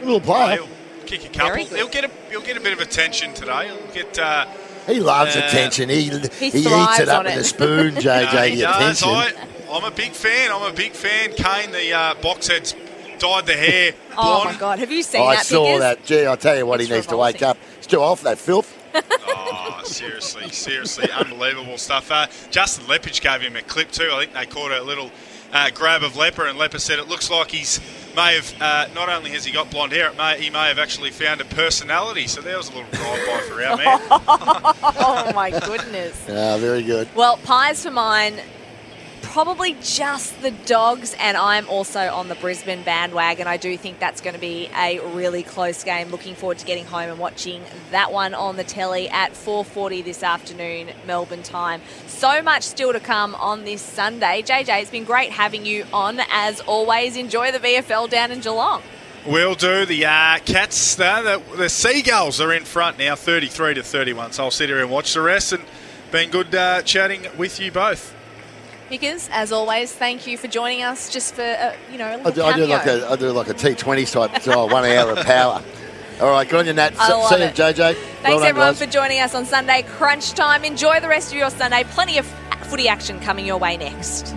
Little player. He'll kick a couple. He'll get a he'll get a bit of attention today. He'll get. Uh, He loves uh, attention. He, he, eats it up on with it. a spoon, *laughs* JJ, No, he the does. attention. I, I'm a big fan. I'm a big fan. Kane, the uh, box head's dyed the hair *laughs* Oh my God! Have you seen I that? I saw Pickers? that. Gee, I tell you what, he needs to wake up. He's too off that filth. Oh, *laughs* seriously, seriously, unbelievable stuff. Uh, Justin Leppitsch gave him a clip too. I think they caught a little uh, grab of Lepper, and Lepper said it looks like he's may have uh, not only has he got blonde hair, it may, he may have actually found a personality. So there was a little drive by for our man. *laughs* oh my goodness. Ah, very good. Well, pies for mine. Probably just the dogs, and I'm also on the Brisbane bandwagon. I do think that's going to be a really close game. Looking forward to getting home and watching that one on the telly at 4:40 this afternoon, Melbourne time. So much still to come on this Sunday. JJ, it's been great having you on as always. Enjoy the VFL down in Geelong. We'll do. The uh, Cats, the, the, Seagulls are in front now, 33 to 31. So I'll sit here and watch the rest. And been good uh, chatting with you both. Pickers, as always, thank you for joining us. Just for uh, you know, a I little do, I do like a I do like a T20 type oh, one hour of power. All right, good on you, Nat. I See- love See you. JJ. Thanks well done, everyone guys. for joining us on Sunday Crunch Time. Enjoy the rest of your Sunday. Plenty of footy action coming your way next.